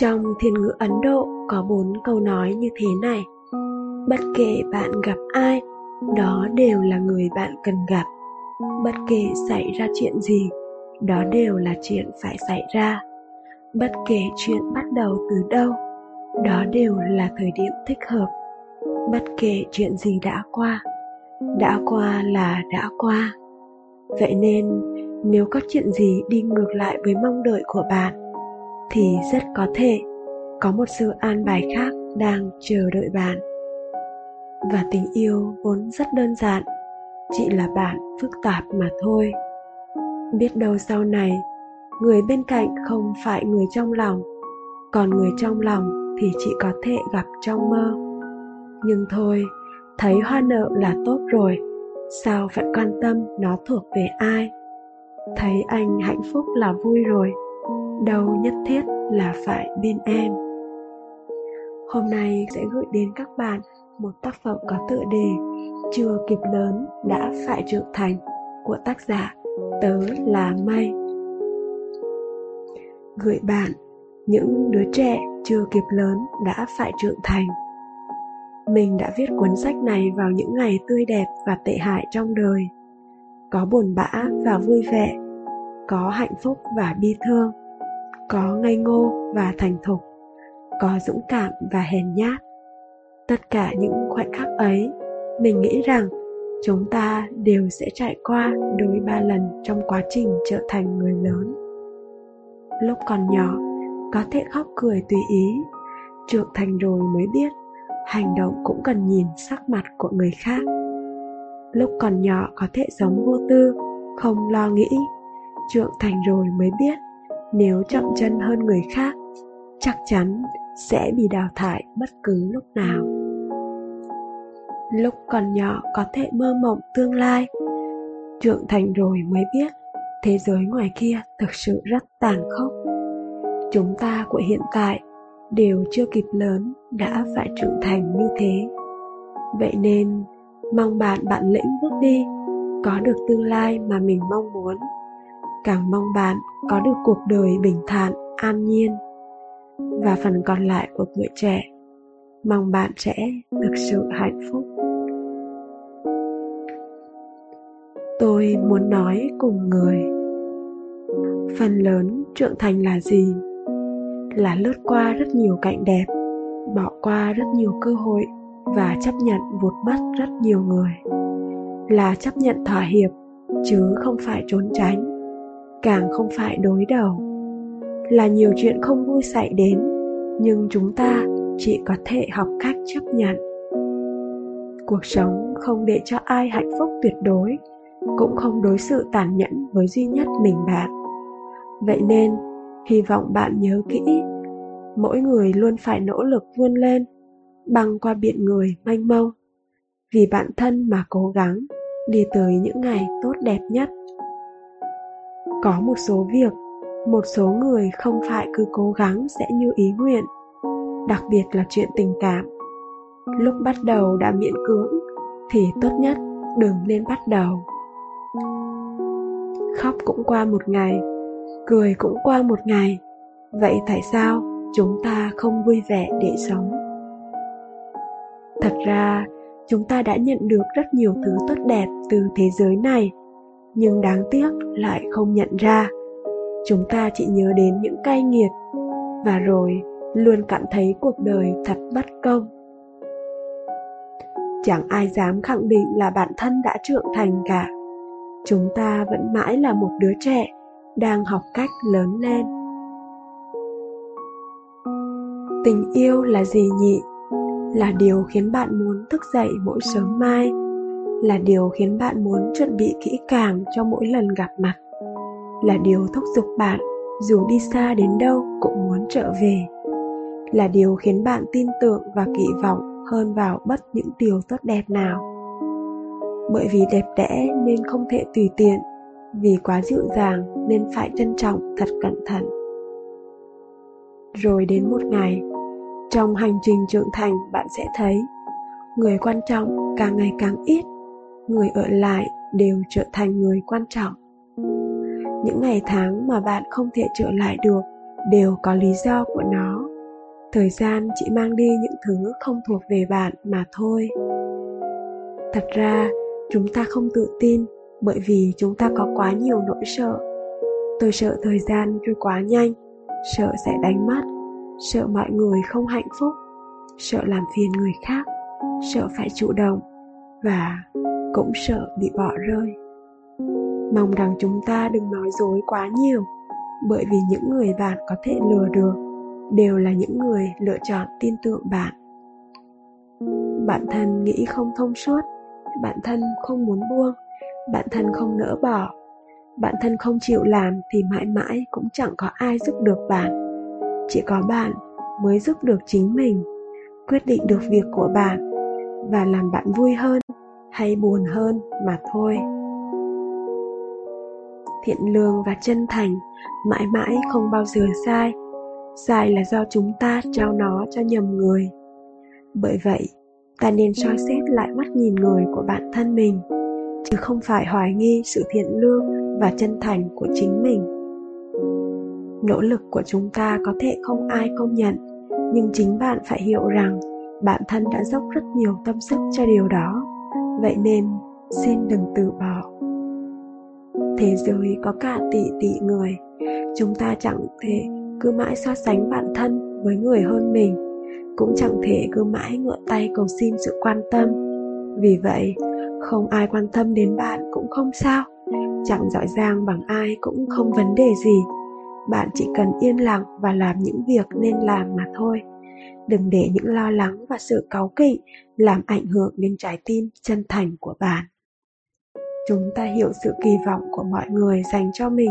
trong thiên ngữ ấn độ có bốn câu nói như thế này. Bất kể bạn gặp ai, đó đều là người bạn cần gặp. Bất kể xảy ra chuyện gì, đó đều là chuyện phải xảy ra. Bất kể chuyện bắt đầu từ đâu, đó đều là thời điểm thích hợp. Bất kể chuyện gì đã qua đã qua là đã qua. Vậy nên, nếu có chuyện gì đi ngược lại với mong đợi của bạn thì rất có thể có một sự an bài khác đang chờ đợi bạn. Và tình yêu vốn rất đơn giản, chỉ là bạn phức tạp mà thôi. Biết đâu sau này, người bên cạnh không phải người trong lòng, còn người trong lòng thì chỉ có thể gặp trong mơ. Nhưng thôi, thấy hoa nợ là tốt rồi, sao phải quan tâm nó thuộc về ai? Thấy anh hạnh phúc là vui rồi đâu nhất thiết là phải bên em. Hôm nay sẽ gửi đến các bạn một tác phẩm có tựa đề chưa kịp lớn đã phải trưởng thành của tác giả tớ là may. Gửi bạn những đứa trẻ chưa kịp lớn đã phải trưởng thành. Mình đã viết cuốn sách này vào những ngày tươi đẹp và tệ hại trong đời. Có buồn bã và vui vẻ, có hạnh phúc và bi thương có ngây ngô và thành thục, có dũng cảm và hèn nhát. Tất cả những khoảnh khắc ấy, mình nghĩ rằng chúng ta đều sẽ trải qua đôi ba lần trong quá trình trở thành người lớn. Lúc còn nhỏ, có thể khóc cười tùy ý, trưởng thành rồi mới biết hành động cũng cần nhìn sắc mặt của người khác. Lúc còn nhỏ có thể sống vô tư, không lo nghĩ, trưởng thành rồi mới biết nếu chậm chân hơn người khác, chắc chắn sẽ bị đào thải bất cứ lúc nào. Lúc còn nhỏ có thể mơ mộng tương lai, trưởng thành rồi mới biết thế giới ngoài kia thực sự rất tàn khốc. Chúng ta của hiện tại đều chưa kịp lớn đã phải trưởng thành như thế. Vậy nên, mong bạn bạn lĩnh bước đi, có được tương lai mà mình mong muốn càng mong bạn có được cuộc đời bình thản, an nhiên. Và phần còn lại của tuổi trẻ, mong bạn sẽ thực sự hạnh phúc. Tôi muốn nói cùng người, phần lớn trưởng thành là gì? Là lướt qua rất nhiều cảnh đẹp, bỏ qua rất nhiều cơ hội và chấp nhận vụt mất rất nhiều người. Là chấp nhận thỏa hiệp, chứ không phải trốn tránh càng không phải đối đầu. Là nhiều chuyện không vui xảy đến, nhưng chúng ta chỉ có thể học cách chấp nhận. Cuộc sống không để cho ai hạnh phúc tuyệt đối, cũng không đối xử tàn nhẫn với duy nhất mình bạn. Vậy nên, hy vọng bạn nhớ kỹ, mỗi người luôn phải nỗ lực vươn lên, băng qua biển người mênh mông, vì bản thân mà cố gắng đi tới những ngày tốt đẹp nhất có một số việc, một số người không phải cứ cố gắng sẽ như ý nguyện, đặc biệt là chuyện tình cảm. Lúc bắt đầu đã miễn cưỡng, thì tốt nhất đừng nên bắt đầu. Khóc cũng qua một ngày, cười cũng qua một ngày. Vậy tại sao chúng ta không vui vẻ để sống? Thật ra, chúng ta đã nhận được rất nhiều thứ tốt đẹp từ thế giới này nhưng đáng tiếc lại không nhận ra. Chúng ta chỉ nhớ đến những cay nghiệt và rồi luôn cảm thấy cuộc đời thật bất công. Chẳng ai dám khẳng định là bản thân đã trưởng thành cả. Chúng ta vẫn mãi là một đứa trẻ đang học cách lớn lên. Tình yêu là gì nhỉ? Là điều khiến bạn muốn thức dậy mỗi sớm mai là điều khiến bạn muốn chuẩn bị kỹ càng cho mỗi lần gặp mặt, là điều thúc giục bạn dù đi xa đến đâu cũng muốn trở về, là điều khiến bạn tin tưởng và kỳ vọng hơn vào bất những điều tốt đẹp nào. Bởi vì đẹp đẽ nên không thể tùy tiện, vì quá dịu dàng nên phải trân trọng thật cẩn thận. Rồi đến một ngày, trong hành trình trưởng thành bạn sẽ thấy, người quan trọng càng ngày càng ít người ở lại đều trở thành người quan trọng. Những ngày tháng mà bạn không thể trở lại được đều có lý do của nó. Thời gian chỉ mang đi những thứ không thuộc về bạn mà thôi. Thật ra, chúng ta không tự tin bởi vì chúng ta có quá nhiều nỗi sợ. Tôi sợ thời gian trôi quá nhanh, sợ sẽ đánh mất, sợ mọi người không hạnh phúc, sợ làm phiền người khác, sợ phải chủ động và cũng sợ bị bỏ rơi. Mong rằng chúng ta đừng nói dối quá nhiều, bởi vì những người bạn có thể lừa được đều là những người lựa chọn tin tưởng bạn. Bản thân nghĩ không thông suốt bản thân không muốn buông bản thân không nỡ bỏ bản thân không chịu làm thì mãi mãi cũng chẳng có ai giúp được bạn. Chỉ có bạn mới giúp được chính mình, quyết định được việc của bạn và làm bạn vui hơn hay buồn hơn mà thôi. Thiện lương và chân thành mãi mãi không bao giờ sai. Sai là do chúng ta trao nó cho nhầm người. Bởi vậy, ta nên soi xét lại mắt nhìn người của bản thân mình, chứ không phải hoài nghi sự thiện lương và chân thành của chính mình. Nỗ lực của chúng ta có thể không ai công nhận, nhưng chính bạn phải hiểu rằng bản thân đã dốc rất nhiều tâm sức cho điều đó vậy nên, xin đừng từ bỏ. Thế giới có cả tỷ tỷ người, chúng ta chẳng thể cứ mãi so sánh bản thân với người hơn mình, cũng chẳng thể cứ mãi ngựa tay cầu xin sự quan tâm. Vì vậy, không ai quan tâm đến bạn cũng không sao, chẳng giỏi giang bằng ai cũng không vấn đề gì. Bạn chỉ cần yên lặng và làm những việc nên làm mà thôi đừng để những lo lắng và sự cáu kỵ làm ảnh hưởng đến trái tim chân thành của bạn. Chúng ta hiểu sự kỳ vọng của mọi người dành cho mình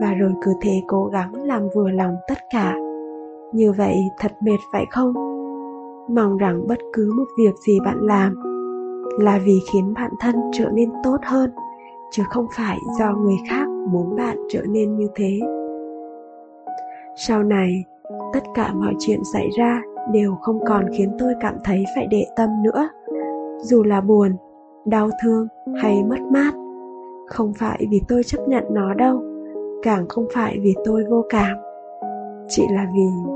và rồi cứ thế cố gắng làm vừa lòng tất cả. Như vậy thật mệt phải không? Mong rằng bất cứ một việc gì bạn làm là vì khiến bản thân trở nên tốt hơn, chứ không phải do người khác muốn bạn trở nên như thế. Sau này tất cả mọi chuyện xảy ra đều không còn khiến tôi cảm thấy phải để tâm nữa. Dù là buồn, đau thương hay mất mát, không phải vì tôi chấp nhận nó đâu, càng không phải vì tôi vô cảm. Chỉ là vì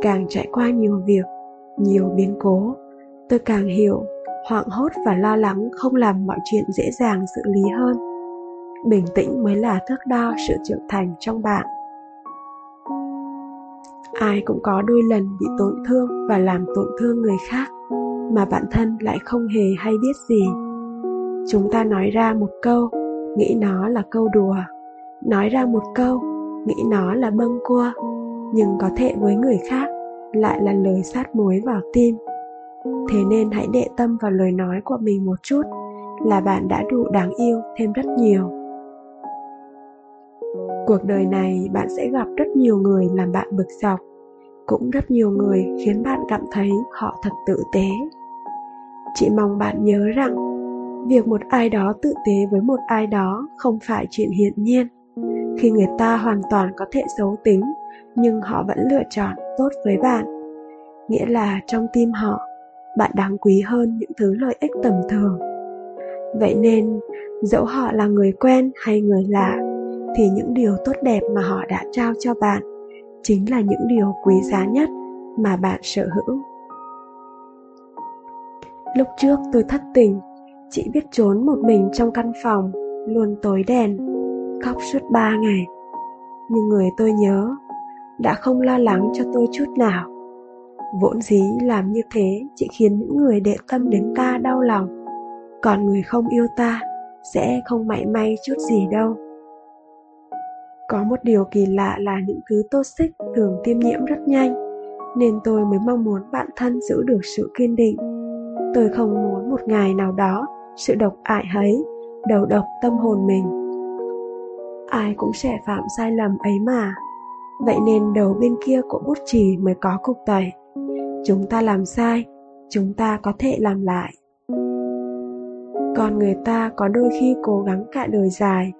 càng trải qua nhiều việc, nhiều biến cố, tôi càng hiểu hoảng hốt và lo lắng không làm mọi chuyện dễ dàng xử lý hơn. Bình tĩnh mới là thước đo sự trưởng thành trong bạn ai cũng có đôi lần bị tổn thương và làm tổn thương người khác, mà bản thân lại không hề hay biết gì. Chúng ta nói ra một câu, nghĩ nó là câu đùa. Nói ra một câu, nghĩ nó là bâng cua nhưng có thể với người khác lại là lời sát muối vào tim. Thế nên hãy đệ tâm vào lời nói của mình một chút, là bạn đã đủ đáng yêu thêm rất nhiều cuộc đời này bạn sẽ gặp rất nhiều người làm bạn bực dọc, cũng rất nhiều người khiến bạn cảm thấy họ thật tử tế. Chị mong bạn nhớ rằng, việc một ai đó tự tế với một ai đó không phải chuyện hiển nhiên. Khi người ta hoàn toàn có thể xấu tính, nhưng họ vẫn lựa chọn tốt với bạn. Nghĩa là trong tim họ, bạn đáng quý hơn những thứ lợi ích tầm thường. Vậy nên, dẫu họ là người quen hay người lạ thì những điều tốt đẹp mà họ đã trao cho bạn chính là những điều quý giá nhất mà bạn sở hữu. Lúc trước tôi thất tình, chị biết trốn một mình trong căn phòng, luôn tối đèn khóc suốt ba ngày. Nhưng người tôi nhớ, đã không lo lắng cho tôi chút nào. Vốn dĩ làm như thế chỉ khiến những người đệ tâm đến ta đau lòng. Còn người không yêu ta sẽ không mảy may chút gì đâu có một điều kỳ lạ là những thứ toxic thường tiêm nhiễm rất nhanh, nên tôi mới mong muốn bản thân giữ được sự kiên định. Tôi không muốn một ngày nào đó sự độc ải ấy đầu độc tâm hồn mình. Ai cũng sẽ phạm sai lầm ấy mà. Vậy nên đầu bên kia của bút chì mới có cục tẩy. Chúng ta làm sai, chúng ta có thể làm lại. Còn người ta có đôi khi cố gắng cả đời dài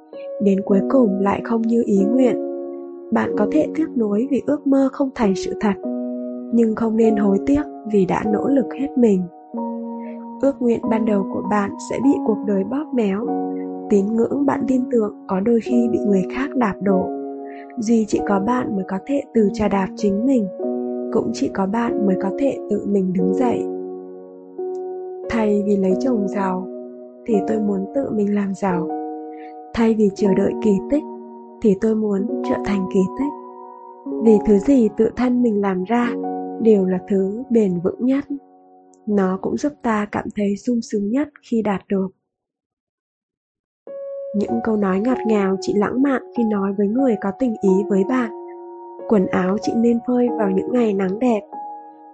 đến cuối cùng lại không như ý nguyện. Bạn có thể tiếc nuối vì ước mơ không thành sự thật, nhưng không nên hối tiếc vì đã nỗ lực hết mình. Ước nguyện ban đầu của bạn sẽ bị cuộc đời bóp méo. Tín ngưỡng bạn tin tưởng có đôi khi bị người khác đạp đổ. Duy chỉ có bạn mới có thể từ trà đạp chính mình, cũng chỉ có bạn mới có thể tự mình đứng dậy. Thay vì lấy chồng giàu, thì tôi muốn tự mình làm giàu thay vì chờ đợi kỳ tích, thì tôi muốn trở thành kỳ tích. Vì thứ gì tự thân mình làm ra đều là thứ bền vững nhất. Nó cũng giúp ta cảm thấy sung sướng nhất khi đạt được. Những câu nói ngọt ngào chị lãng mạn khi nói với người có tình ý với bạn. Quần áo chị nên phơi vào những ngày nắng đẹp.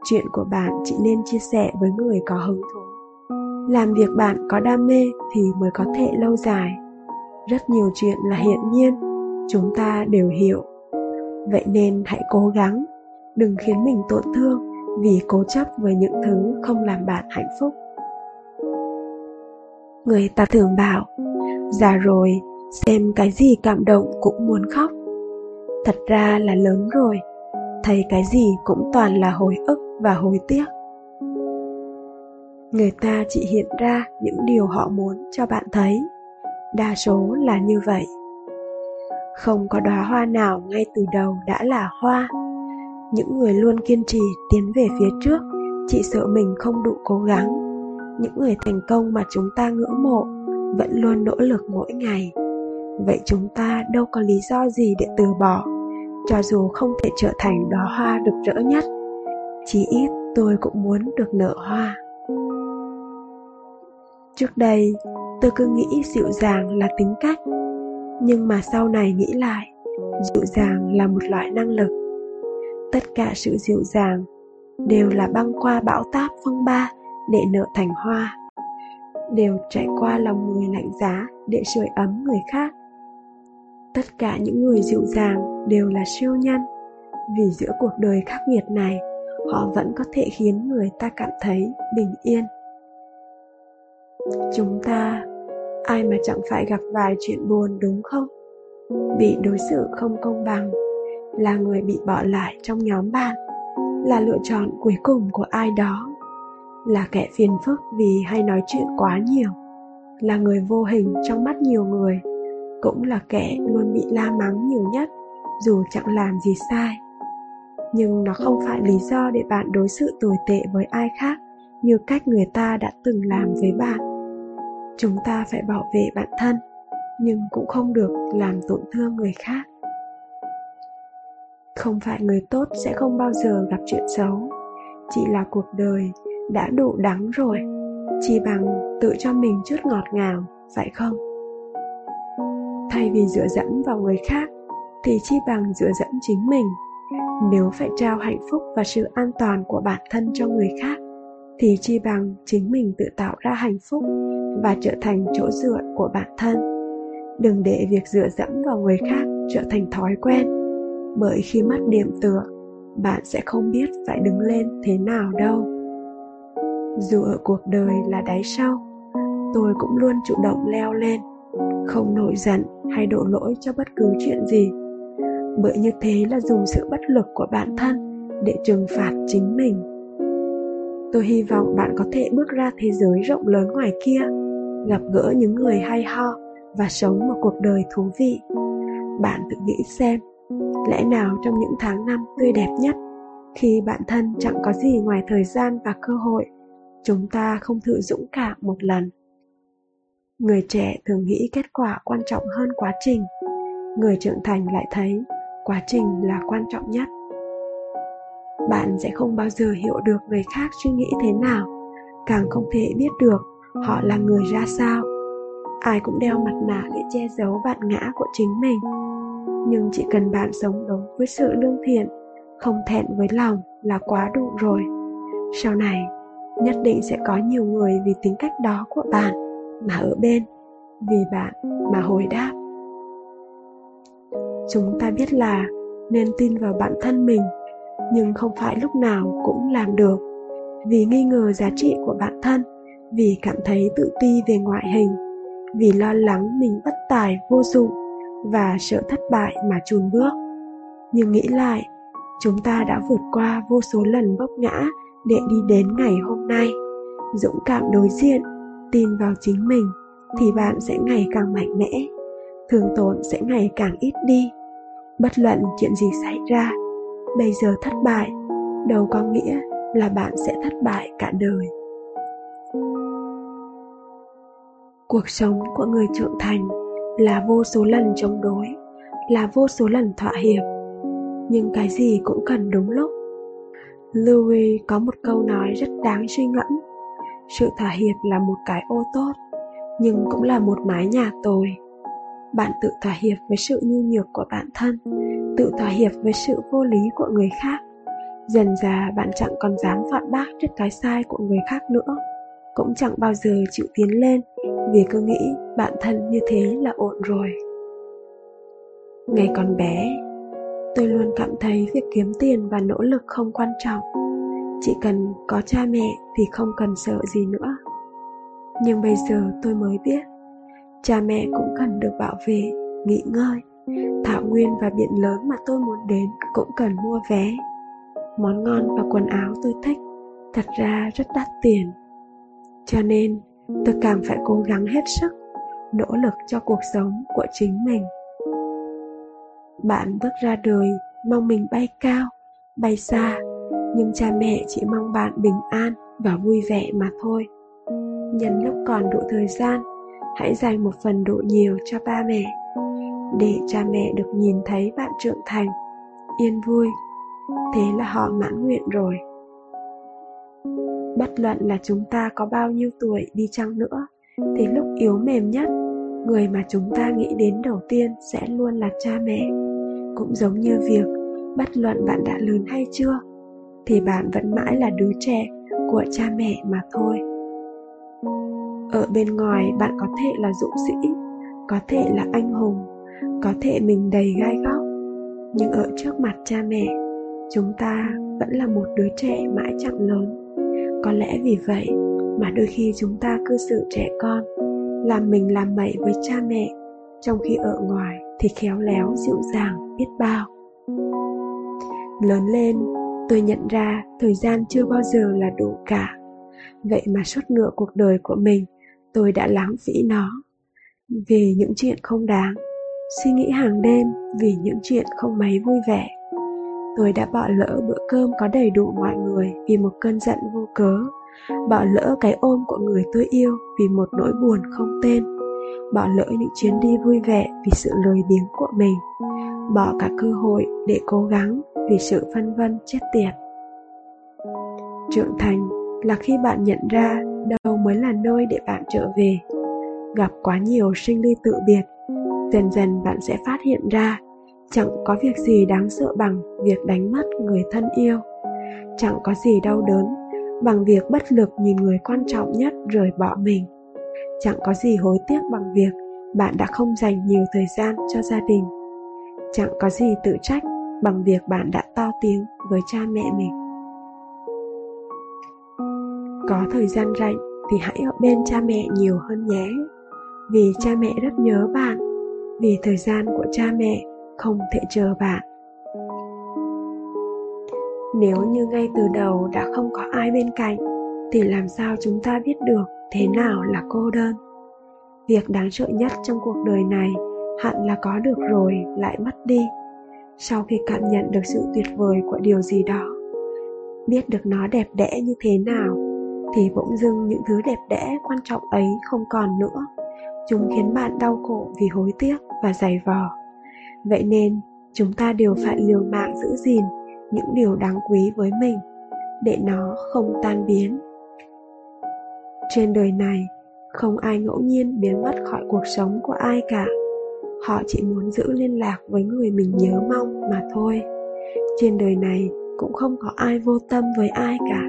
Chuyện của bạn chị nên chia sẻ với người có hứng thú. Làm việc bạn có đam mê thì mới có thể lâu dài rất nhiều chuyện là hiển nhiên, chúng ta đều hiểu. Vậy nên hãy cố gắng, đừng khiến mình tổn thương vì cố chấp với những thứ không làm bạn hạnh phúc. Người ta thường bảo, già rồi, xem cái gì cảm động cũng muốn khóc. Thật ra là lớn rồi, thấy cái gì cũng toàn là hồi ức và hối tiếc. Người ta chỉ hiện ra những điều họ muốn cho bạn thấy đa số là như vậy. Không có đóa hoa nào ngay từ đầu đã là hoa. Những người luôn kiên trì tiến về phía trước, chỉ sợ mình không đủ cố gắng. Những người thành công mà chúng ta ngưỡng mộ, vẫn luôn nỗ lực mỗi ngày. Vậy chúng ta đâu có lý do gì để từ bỏ, cho dù không thể trở thành đóa hoa rực rỡ nhất. Chí ít tôi cũng muốn được nở hoa trước đây, tôi cứ nghĩ dịu dàng là tính cách. Nhưng mà sau này nghĩ lại, dịu dàng là một loại năng lực. Tất cả sự dịu dàng đều là băng qua bão táp phong ba để nở thành hoa. Đều trải qua lòng người lạnh giá để sưởi ấm người khác. Tất cả những người dịu dàng đều là siêu nhân. Vì giữa cuộc đời khắc nghiệt này, họ vẫn có thể khiến người ta cảm thấy bình yên chúng ta, ai mà chẳng phải gặp vài chuyện buồn đúng không? Bị đối xử không công bằng, là người bị bỏ lại trong nhóm bạn, là lựa chọn cuối cùng của ai đó, là kẻ phiền phức vì hay nói chuyện quá nhiều, là người vô hình trong mắt nhiều người, cũng là kẻ luôn bị la mắng nhiều nhất, dù chẳng làm gì sai. Nhưng nó không phải lý do để bạn đối xử tồi tệ với ai khác như cách người ta đã từng làm với bạn chúng ta phải bảo vệ bản thân, nhưng cũng không được làm tổn thương người khác. Không phải người tốt sẽ không bao giờ gặp chuyện xấu, chỉ là cuộc đời đã đủ đắng rồi, chỉ bằng tự cho mình chút ngọt ngào, phải không? Thay vì dựa dẫm vào người khác, thì chi bằng dựa dẫm chính mình, nếu phải trao hạnh phúc và sự an toàn của bản thân cho người khác thì chi bằng chính mình tự tạo ra hạnh phúc và trở thành chỗ dựa của bản thân. Đừng để việc dựa dẫm vào người khác trở thành thói quen, bởi khi mất điểm tựa, bạn sẽ không biết phải đứng lên thế nào đâu. Dù ở cuộc đời là đáy sâu tôi cũng luôn chủ động leo lên, không nổi giận hay đổ lỗi cho bất cứ chuyện gì, bởi như thế là dùng sự bất lực của bản thân để trừng phạt chính mình tôi hy vọng bạn có thể bước ra thế giới rộng lớn ngoài kia, gặp gỡ những người hay ho và sống một cuộc đời thú vị. Bạn tự nghĩ xem, lẽ nào trong những tháng năm tươi đẹp nhất, khi bản thân chẳng có gì ngoài thời gian và cơ hội, chúng ta không thử dũng cảm một lần? Người trẻ thường nghĩ kết quả quan trọng hơn quá trình, người trưởng thành lại thấy quá trình là quan trọng nhất bạn sẽ không bao giờ hiểu được người khác suy nghĩ thế nào, càng không thể biết được họ là người ra sao. Ai cũng đeo mặt nạ để che giấu bạn ngã của chính mình. Nhưng chỉ cần bạn sống đúng với sự lương thiện, không thẹn với lòng là quá đủ rồi. Sau này, nhất định sẽ có nhiều người vì tính cách đó của bạn mà ở bên, vì bạn mà hồi đáp. Chúng ta biết là nên tin vào bản thân mình nhưng không phải lúc nào cũng làm được. Vì nghi ngờ giá trị của bản thân, vì cảm thấy tự ti về ngoại hình, vì lo lắng mình bất tài vô dụng và sợ thất bại mà chùn bước. Nhưng nghĩ lại, chúng ta đã vượt qua vô số lần vấp ngã để đi đến ngày hôm nay. Dũng cảm đối diện, tin vào chính mình thì bạn sẽ ngày càng mạnh mẽ thường tổn sẽ ngày càng ít đi. Bất luận chuyện gì xảy ra bây giờ thất bại, đâu có nghĩa là bạn sẽ thất bại cả đời. Cuộc sống của người trưởng thành là vô số lần chống đối, là vô số lần thỏa hiệp. Nhưng cái gì cũng cần đúng lúc. Louis có một câu nói rất đáng suy ngẫm. Sự thỏa hiệp là một cái ô tốt, nhưng cũng là một mái nhà tồi. Bạn tự thỏa hiệp với sự nhu nhược của bản thân tự thỏa hiệp với sự vô lý của người khác. Dần già bạn chẳng còn dám phản bác trước cái sai của người khác nữa. Cũng chẳng bao giờ chịu tiến lên, vì cứ nghĩ bản thân như thế là ổn rồi. Ngày còn bé, tôi luôn cảm thấy việc kiếm tiền và nỗ lực không quan trọng. Chỉ cần có cha mẹ thì không cần sợ gì nữa. Nhưng bây giờ tôi mới biết, cha mẹ cũng cần được bảo vệ, nghỉ ngơi thảo nguyên và biển lớn mà tôi muốn đến cũng cần mua vé. Món ngon và quần áo tôi thích, thật ra rất đắt tiền. Cho nên, tôi càng phải cố gắng hết sức, nỗ lực cho cuộc sống của chính mình. Bạn bước ra đời, mong mình bay cao, bay xa, nhưng cha mẹ chỉ mong bạn bình an và vui vẻ mà thôi. Nhân lúc còn đủ thời gian, hãy dành một phần độ nhiều cho ba mẹ để cha mẹ được nhìn thấy bạn trưởng thành. Yên vui. Thế là họ mãn nguyện rồi. Bất luận là chúng ta có bao nhiêu tuổi đi chăng nữa, thì lúc yếu mềm nhất, người mà chúng ta nghĩ đến đầu tiên sẽ luôn là cha mẹ. Cũng giống như việc, bất luận bạn đã lớn hay chưa, thì bạn vẫn mãi là đứa trẻ của cha mẹ mà thôi. Ở bên ngoài, bạn có thể là dũng sĩ, có thể là anh hùng có thể mình đầy gai góc. Nhưng ở trước mặt cha mẹ, chúng ta vẫn là một đứa trẻ mãi chẳng lớn có lẽ vì vậy mà đôi khi chúng ta cư xử trẻ con, làm mình làm mẩy với cha mẹ, trong khi ở ngoài thì khéo léo dịu dàng, biết bao. Lớn lên, tôi nhận ra thời gian chưa bao giờ là đủ cả. Vậy mà suốt nửa cuộc đời của mình, tôi đã lãng phí nó. Vì những chuyện không đáng suy nghĩ hàng đêm vì những chuyện không mấy vui vẻ. Tôi đã bỏ lỡ bữa cơm có đầy đủ mọi người vì một cơn giận vô cớ. Bỏ lỡ cái ôm của người tôi yêu vì một nỗi buồn không tên. Bỏ lỡ những chuyến đi vui vẻ vì sự lười biếng của mình. Bỏ cả cơ hội để cố gắng vì sự phân vân chết tiệt. Trưởng thành là khi bạn nhận ra đâu mới là nơi để bạn trở về. Gặp quá nhiều sinh ly tự biệt dần dần bạn sẽ phát hiện ra, chẳng có việc gì đáng sợ bằng việc đánh mất người thân yêu. Chẳng có gì đau đớn bằng việc bất lực nhìn người quan trọng nhất rời bỏ mình. Chẳng có gì hối tiếc bằng việc bạn đã không dành nhiều thời gian cho gia đình. Chẳng có gì tự trách bằng việc bạn đã to tiếng với cha mẹ mình. Có thời gian rảnh thì hãy ở bên cha mẹ nhiều hơn nhé, vì cha mẹ rất nhớ bạn vì thời gian của cha mẹ không thể chờ bạn. Nếu như ngay từ đầu đã không có ai bên cạnh, thì làm sao chúng ta biết được thế nào là cô đơn? Việc đáng sợ nhất trong cuộc đời này hẳn là có được rồi, lại mất đi. Sau khi cảm nhận được sự tuyệt vời của điều gì đó, biết được nó đẹp đẽ như thế nào, thì bỗng dưng những thứ đẹp đẽ quan trọng ấy không còn nữa. Chúng khiến bạn đau khổ vì hối tiếc và dày vò. Vậy nên, chúng ta đều phải liều mạng giữ gìn những điều đáng quý với mình, để nó không tan biến. Trên đời này, không ai ngẫu nhiên biến mất khỏi cuộc sống của ai cả. Họ chỉ muốn giữ liên lạc với người mình nhớ mong mà thôi. Trên đời này cũng không có ai vô tâm với ai cả.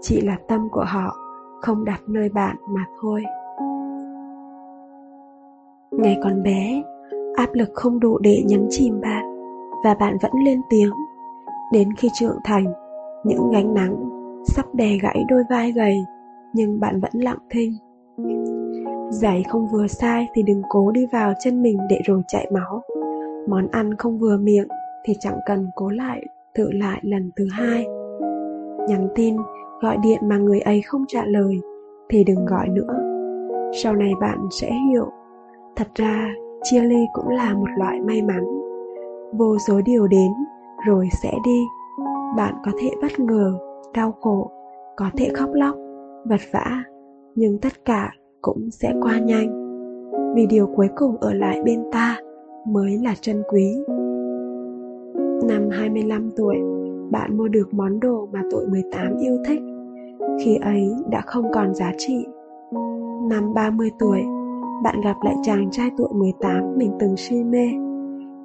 Chỉ là tâm của họ không đặt nơi bạn mà thôi ngày còn bé, áp lực không đủ để nhấn chìm bạn, và bạn vẫn lên tiếng. Đến khi trưởng thành, những gánh nắng sắp đè gãy đôi vai gầy, nhưng bạn vẫn lặng thinh. Giày không vừa sai thì đừng cố đi vào chân mình để rồi chạy máu. Món ăn không vừa miệng thì chẳng cần cố lại, thử lại lần thứ hai. Nhắn tin, gọi điện mà người ấy không trả lời thì đừng gọi nữa. Sau này bạn sẽ hiểu thật ra chia ly cũng là một loại may mắn vô số điều đến rồi sẽ đi bạn có thể bất ngờ đau khổ có thể khóc lóc vật vã nhưng tất cả cũng sẽ qua nhanh vì điều cuối cùng ở lại bên ta mới là chân quý. Năm 25 tuổi, bạn mua được món đồ mà tuổi 18 yêu thích. Khi ấy đã không còn giá trị. Năm 30 tuổi, bạn gặp lại chàng trai tuổi 18 mình từng si mê.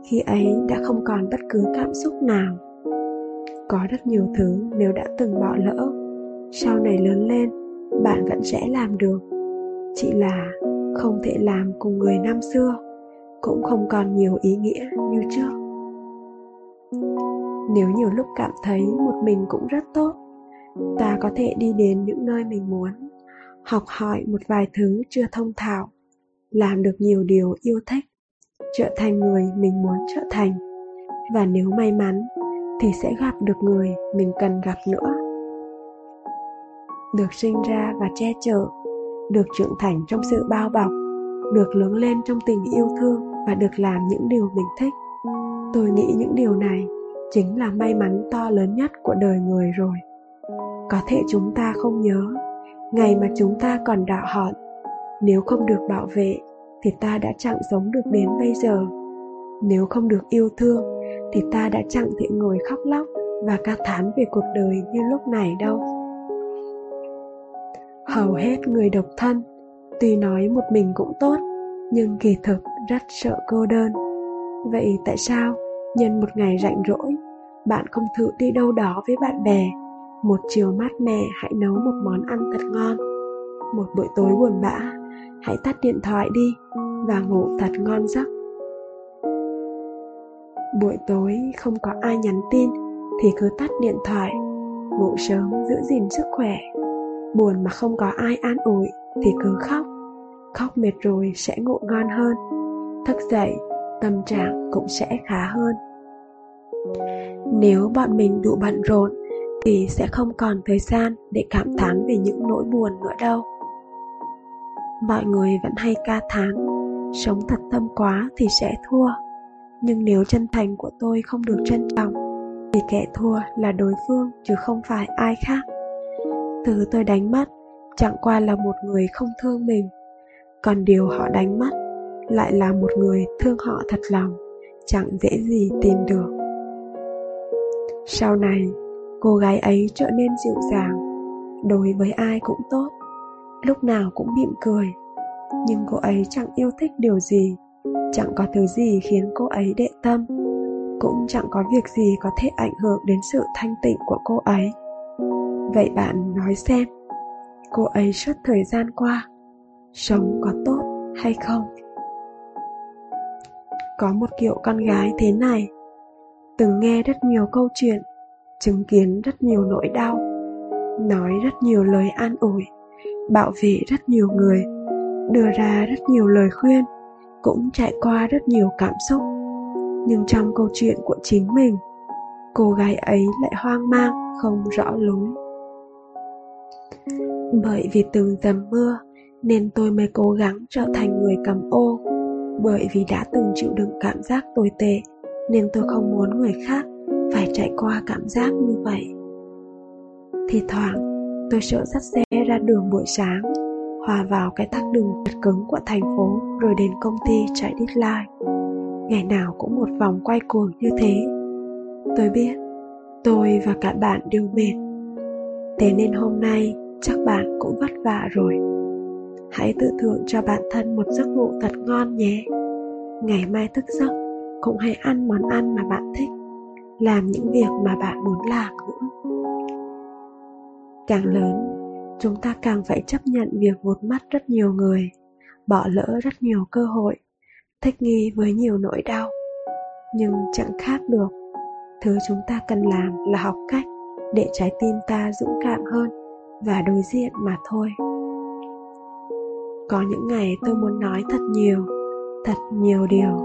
Khi ấy đã không còn bất cứ cảm xúc nào. Có rất nhiều thứ nếu đã từng bỏ lỡ, sau này lớn lên, bạn vẫn sẽ làm được. Chỉ là không thể làm cùng người năm xưa cũng không còn nhiều ý nghĩa như trước nếu nhiều lúc cảm thấy một mình cũng rất tốt ta có thể đi đến những nơi mình muốn học hỏi một vài thứ chưa thông thạo làm được nhiều điều yêu thích, trở thành người mình muốn trở thành. Và nếu may mắn, thì sẽ gặp được người mình cần gặp nữa. Được sinh ra và che chở, được trưởng thành trong sự bao bọc, được lớn lên trong tình yêu thương và được làm những điều mình thích. Tôi nghĩ những điều này chính là may mắn to lớn nhất của đời người rồi. Có thể chúng ta không nhớ, ngày mà chúng ta còn đỏ hòn nếu không được bảo vệ, thì ta đã chẳng sống được đến bây giờ. Nếu không được yêu thương, thì ta đã chẳng thể ngồi khóc lóc và ca thán về cuộc đời như lúc này đâu. Hầu hết người độc thân, tuy nói một mình cũng tốt, nhưng kỳ thực rất sợ cô đơn. Vậy tại sao nhân một ngày rảnh rỗi, bạn không thử đi đâu đó với bạn bè? Một chiều mát mẻ hãy nấu một món ăn thật ngon. Một buổi tối buồn bã hãy tắt điện thoại đi và ngủ thật ngon giấc. Buổi tối không có ai nhắn tin thì cứ tắt điện thoại, ngủ sớm giữ gìn sức khỏe. Buồn mà không có ai an ủi thì cứ khóc. Khóc mệt rồi sẽ ngủ ngon hơn. Thức dậy, tâm trạng cũng sẽ khá hơn. Nếu bọn mình đủ bận rộn thì sẽ không còn thời gian để cảm thán về những nỗi buồn nữa đâu mọi người vẫn hay ca thán, sống thật tâm quá thì sẽ thua, nhưng nếu chân thành của tôi không được trân trọng, thì kẻ thua là đối phương chứ không phải ai khác. Từ tôi đánh mất, chẳng qua là một người không thương mình. Còn điều họ đánh mất, lại là một người thương họ thật lòng, chẳng dễ gì tìm được. Sau này, cô gái ấy trở nên dịu dàng, đối với ai cũng tốt lúc nào cũng mỉm cười. Nhưng cô ấy chẳng yêu thích điều gì. Chẳng có thứ gì khiến cô ấy đệ tâm. Cũng chẳng có việc gì có thể ảnh hưởng đến sự thanh tịnh của cô ấy. Vậy bạn nói xem, cô ấy suốt thời gian qua sống có tốt hay không? Có một kiểu con gái thế này. Từng nghe rất nhiều câu chuyện, chứng kiến rất nhiều nỗi đau, nói rất nhiều lời an ủi bảo vệ rất nhiều người, đưa ra rất nhiều lời khuyên, cũng trải qua rất nhiều cảm xúc. Nhưng trong câu chuyện của chính mình, cô gái ấy lại hoang mang, không rõ lối. Bởi vì từng dầm mưa, nên tôi mới cố gắng trở thành người cầm ô. Bởi vì đã từng chịu đựng cảm giác tồi tệ, nên tôi không muốn người khác phải trải qua cảm giác như vậy. Thì thoảng tôi sợ dắt xe ra đường buổi sáng, hòa vào cái tắc đường chật cứng của thành phố rồi đến công ty chạy deadline. Ngày nào cũng một vòng quay cuồng như thế. Tôi biết, tôi và cả bạn đều mệt. Thế nên hôm nay chắc bạn cũng vất vả rồi. Hãy tự thưởng cho bản thân một giấc ngủ thật ngon nhé. Ngày mai thức giấc, cũng hãy ăn món ăn mà bạn thích. Làm những việc mà bạn muốn làm nữa càng lớn, chúng ta càng phải chấp nhận việc vụt mắt rất nhiều người, bỏ lỡ rất nhiều cơ hội, thích nghi với nhiều nỗi đau. Nhưng chẳng khác được, thứ chúng ta cần làm là học cách để trái tim ta dũng cảm hơn và đối diện mà thôi. Có những ngày tôi muốn nói thật nhiều thật nhiều điều,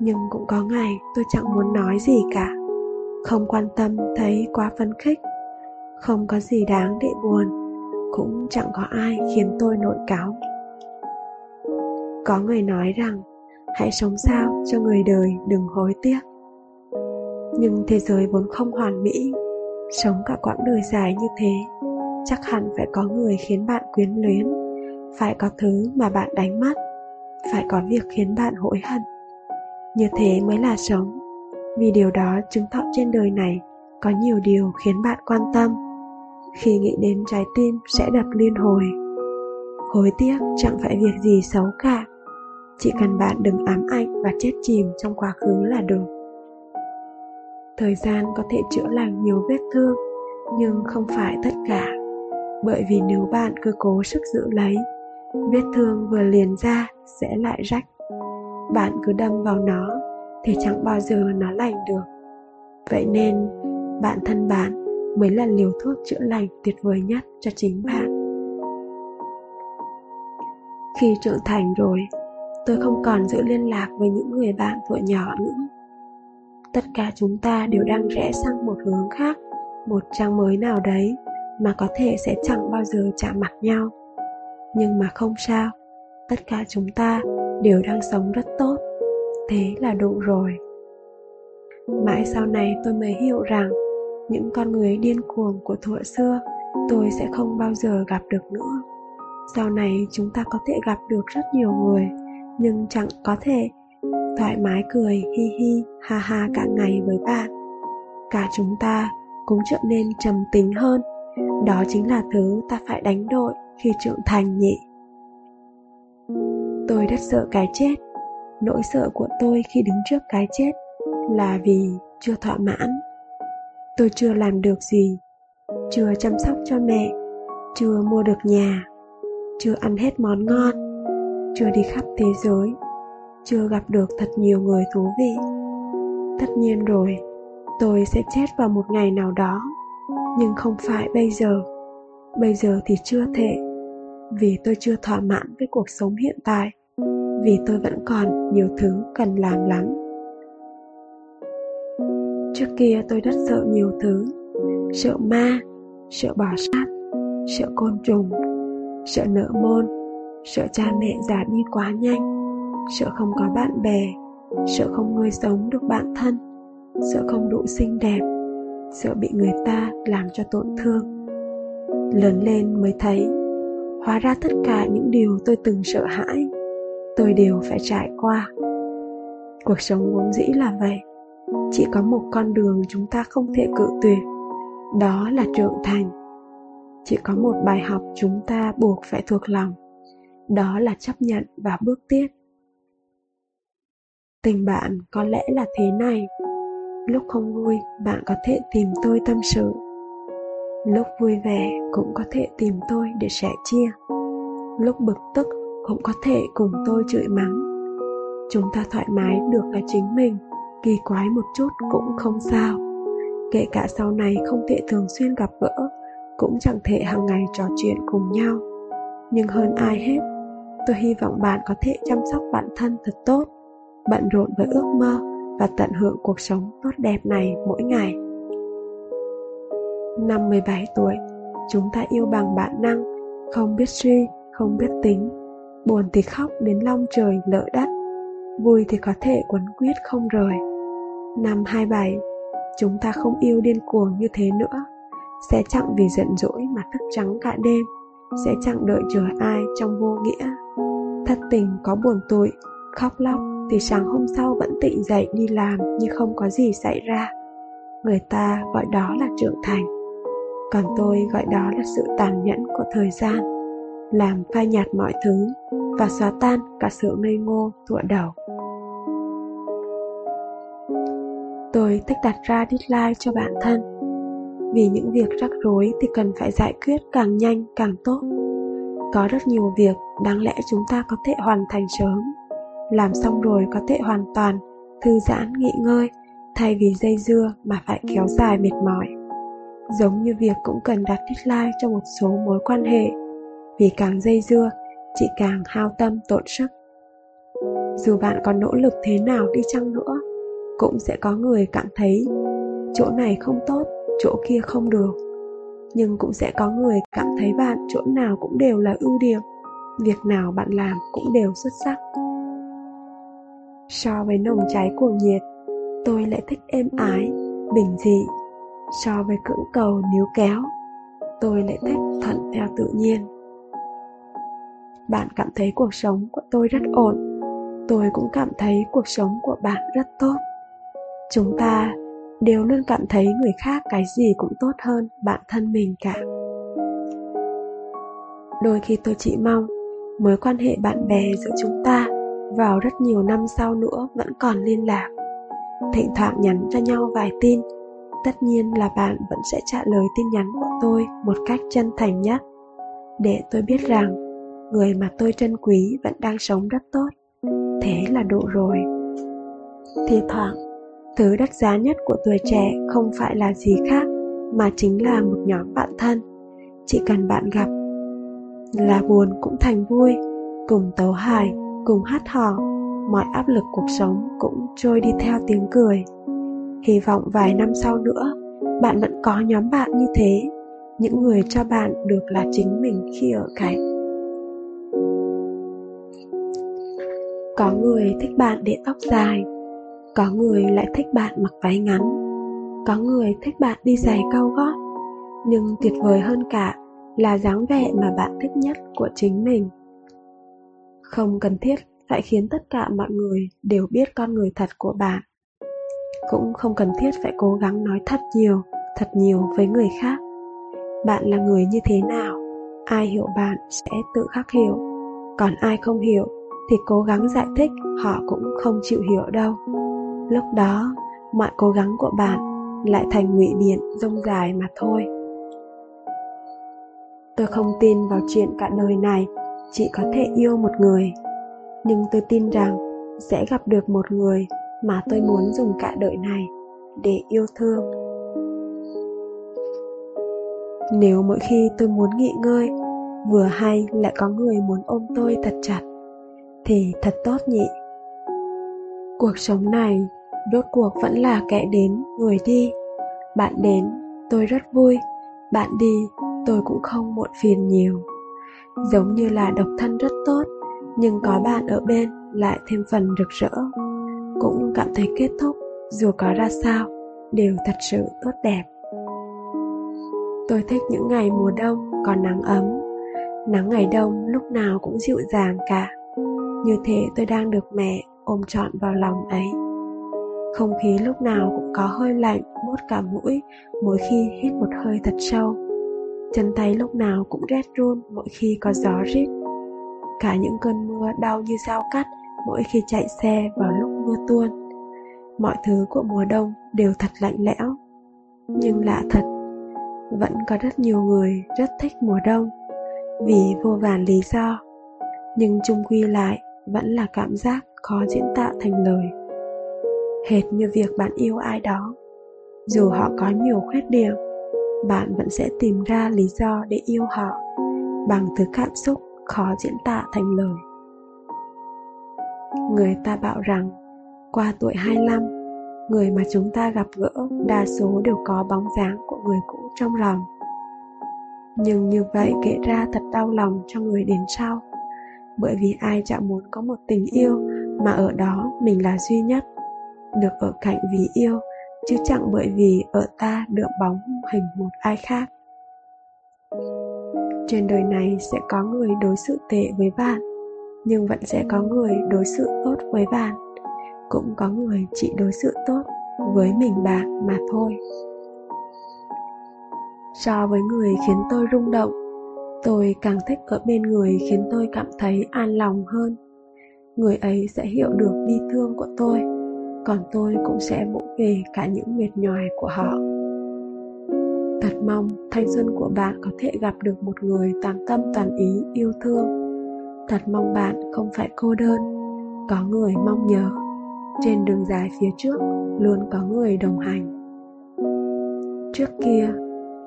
nhưng cũng có ngày tôi chẳng muốn nói gì cả. Không quan tâm thấy quá phấn khích không có gì đáng để buồn, cũng chẳng có ai khiến tôi nội cáo có người nói rằng, hãy sống sao cho người đời đừng hối tiếc. Nhưng thế giới vốn không hoàn mỹ, sống cả quãng đời dài như thế, chắc hẳn phải có người khiến bạn quyến luyến, phải có thứ mà bạn đánh mất, phải có việc khiến bạn hối hận. Như thế mới là sống, vì điều đó chứng tỏ trên đời này có nhiều điều khiến bạn quan tâm khi nghĩ đến trái tim sẽ đập liên hồi. Hối tiếc chẳng phải việc gì xấu cả. Chỉ cần bạn đừng ám ảnh và chết chìm trong quá khứ là được thời gian có thể chữa lành nhiều vết thương, nhưng không phải tất cả. Bởi vì nếu bạn cứ cố sức giữ lấy, vết thương vừa liền ra sẽ lại rách. Bạn cứ đâm vào nó thì chẳng bao giờ nó lành được. Vậy nên, bạn thân bạn mới là liều thuốc chữa lành tuyệt vời nhất cho chính bạn. Khi trưởng thành rồi, tôi không còn giữ liên lạc với những người bạn thuở nhỏ nữa. Tất cả chúng ta đều đang rẽ sang một hướng khác, một trang mới nào đấy mà có thể sẽ chẳng bao giờ chạm mặt nhau. Nhưng mà không sao, tất cả chúng ta đều đang sống rất tốt, thế là đủ rồi. Mãi sau này tôi mới hiểu rằng những con người điên cuồng của thuở xưa, tôi sẽ không bao giờ gặp được nữa. Sau này chúng ta có thể gặp được rất nhiều người, nhưng chẳng có thể thoải mái cười, hi hi, ha ha cả ngày với bạn. Cả chúng ta cũng trở nên trầm tính hơn. Đó chính là thứ ta phải đánh đổi khi trưởng thành nhỉ. Tôi rất sợ cái chết. Nỗi sợ của tôi khi đứng trước cái chết là vì chưa thỏa mãn tôi chưa làm được gì, chưa chăm sóc cho mẹ, chưa mua được nhà, chưa ăn hết món ngon, chưa đi khắp thế giới, chưa gặp được thật nhiều người thú vị. Tất nhiên rồi, tôi sẽ chết vào một ngày nào đó, nhưng không phải bây giờ. Bây giờ thì chưa thể, vì tôi chưa thỏa mãn với cuộc sống hiện tại, vì tôi vẫn còn nhiều thứ cần làm lắm trước kia tôi rất sợ nhiều thứ. Sợ ma, sợ bò sát, sợ côn trùng, sợ nợ môn, sợ cha mẹ già đi quá nhanh, sợ không có bạn bè, sợ không nuôi sống được bạn thân, sợ không đủ xinh đẹp, sợ bị người ta làm cho tổn thương. Lớn lên mới thấy, hóa ra tất cả những điều tôi từng sợ hãi, tôi đều phải trải qua. Cuộc sống vốn dĩ là vậy chỉ có một con đường chúng ta không thể cự tuyệt, đó là trưởng thành. Chỉ có một bài học chúng ta buộc phải thuộc lòng, đó là chấp nhận và bước tiếp. Tình bạn có lẽ là thế này. Lúc không vui, bạn có thể tìm tôi tâm sự. Lúc vui vẻ, cũng có thể tìm tôi để sẻ chia. Lúc bực tức, cũng có thể cùng tôi chửi mắng. Chúng ta thoải mái được là chính mình kỳ quái một chút cũng không sao kể cả sau này không thể thường xuyên gặp gỡ cũng chẳng thể hàng ngày trò chuyện cùng nhau nhưng hơn ai hết tôi hy vọng bạn có thể chăm sóc bản thân thật tốt bận rộn với ước mơ và tận hưởng cuộc sống tốt đẹp này mỗi ngày. Năm 17 tuổi, chúng ta yêu bằng bản năng, không biết suy, không biết tính. Buồn thì khóc đến long trời lỡ đất, vui thì có thể quấn quyết không rời. Năm 27, chúng ta không yêu điên cuồng như thế nữa, sẽ chẳng vì giận dỗi mà thức trắng cả đêm, sẽ chẳng đợi chờ ai trong vô nghĩa. Thất tình có buồn tủi, khóc lóc thì sáng hôm sau vẫn tỉnh dậy đi làm như không có gì xảy ra. Người ta gọi đó là trưởng thành. Còn tôi gọi đó là sự tàn nhẫn của thời gian. Làm phai nhạt mọi thứ và xóa tan cả sự ngây ngô thuở đầu. Tôi thích đặt ra deadline cho bản thân. Vì những việc rắc rối thì cần phải giải quyết càng nhanh càng tốt. Có rất nhiều việc đáng lẽ chúng ta có thể hoàn thành sớm. Làm xong rồi có thể hoàn toàn, thư giãn, nghỉ ngơi, thay vì dây dưa mà phải kéo dài mệt mỏi. Giống như việc cũng cần đặt deadline cho một số mối quan hệ. Vì càng dây dưa, chị càng hao tâm tổn sức. Dù bạn có nỗ lực thế nào đi chăng nữa cũng sẽ có người cảm thấy chỗ này không tốt, chỗ kia không được. Nhưng cũng sẽ có người cảm thấy bạn chỗ nào cũng đều là ưu điểm, việc nào bạn làm cũng đều xuất sắc. So với nồng cháy cuồng nhiệt, tôi lại thích êm ái, bình dị. So với cưỡng cầu níu kéo, tôi lại thích thuận theo tự nhiên. Bạn cảm thấy cuộc sống của tôi rất ổn, tôi cũng cảm thấy cuộc sống của bạn rất tốt chúng ta đều luôn cảm thấy người khác cái gì cũng tốt hơn bản thân mình cả. Đôi khi tôi chỉ mong mối quan hệ bạn bè giữa chúng ta vào rất nhiều năm sau nữa vẫn còn liên lạc, thỉnh thoảng nhắn cho nhau vài tin. Tất nhiên là bạn vẫn sẽ trả lời tin nhắn của tôi một cách chân thành nhất. Để tôi biết rằng người mà tôi trân quý vẫn đang sống rất tốt. Thế là đủ rồi. Thi thoảng thứ đắt giá nhất của tuổi trẻ không phải là gì khác, mà chính là một nhóm bạn thân. Chỉ cần bạn gặp là buồn cũng thành vui, cùng tấu hài, cùng hát hò, mọi áp lực cuộc sống cũng trôi đi theo tiếng cười. Hy vọng vài năm sau nữa, bạn vẫn có nhóm bạn như thế, những người cho bạn được là chính mình khi ở cạnh. Có người thích bạn để tóc dài có người lại thích bạn mặc váy ngắn. Có người thích bạn đi giày cao gót. Nhưng tuyệt vời hơn cả là dáng vẻ mà bạn thích nhất của chính mình. Không cần thiết phải khiến tất cả mọi người đều biết con người thật của bạn. Cũng không cần thiết phải cố gắng nói thật nhiều thật nhiều với người khác. Bạn là người như thế nào, ai hiểu bạn sẽ tự khắc hiểu. Còn ai không hiểu thì cố gắng giải thích, họ cũng không chịu hiểu đâu lúc đó, mọi cố gắng của bạn lại thành ngụy biện rông dài mà thôi. Tôi không tin vào chuyện cả đời này chỉ có thể yêu một người. Nhưng tôi tin rằng sẽ gặp được một người mà tôi muốn dùng cả đời này để yêu thương. Nếu mỗi khi tôi muốn nghỉ ngơi, vừa hay lại có người muốn ôm tôi thật chặt, thì thật tốt nhỉ? Cuộc sống này rốt cuộc vẫn là kẻ đến, người đi. Bạn đến, tôi rất vui. Bạn đi, tôi cũng không muộn phiền nhiều. Giống như là độc thân rất tốt, nhưng có bạn ở bên lại thêm phần rực rỡ. Cũng cảm thấy kết thúc, dù có ra sao, đều thật sự tốt đẹp. Tôi thích những ngày mùa đông còn nắng ấm. Nắng ngày đông lúc nào cũng dịu dàng cả. Như thế tôi đang được mẹ ôm trọn vào lòng ấy. Không khí lúc nào cũng có hơi lạnh buốt cả mũi, mỗi khi hít một hơi thật sâu. Chân tay lúc nào cũng rét run mỗi khi có gió rít. Cả những cơn mưa đau như dao cắt mỗi khi chạy xe vào lúc mưa tuôn. Mọi thứ của mùa đông đều thật lạnh lẽo. Nhưng lạ thật, vẫn có rất nhiều người rất thích mùa đông, vì vô vàn lý do. Nhưng chung quy lại vẫn là cảm giác khó diễn tả thành lời. Hệt như việc bạn yêu ai đó. Dù họ có nhiều khuyết điểm, bạn vẫn sẽ tìm ra lý do để yêu họ bằng thứ cảm xúc khó diễn tả thành lời. Người ta bảo rằng, qua tuổi 25 người mà chúng ta gặp gỡ đa số đều có bóng dáng của người cũ trong lòng. Nhưng như vậy kể ra thật đau lòng cho người đến sau. Bởi vì ai chẳng muốn có một tình yêu mà ở đó mình là duy nhất, được ở cạnh vì yêu, chứ chẳng bởi vì ở ta được bóng hình một ai khác. Trên đời này sẽ có người đối xử tệ với bạn, nhưng vẫn sẽ có người đối xử tốt với bạn. Cũng có người chỉ đối xử tốt với mình bạn mà thôi. So với người khiến tôi rung động, tôi càng thích ở bên người khiến tôi cảm thấy an lòng hơn người ấy sẽ hiểu được bi thương của tôi, còn tôi cũng sẽ vỗ về cả những mệt nhòi của họ. Thật mong thanh xuân của bạn có thể gặp được một người toàn tâm toàn ý yêu thương. Thật mong bạn không phải cô đơn, có người mong nhớ trên đường dài phía trước, luôn có người đồng hành. Trước kia,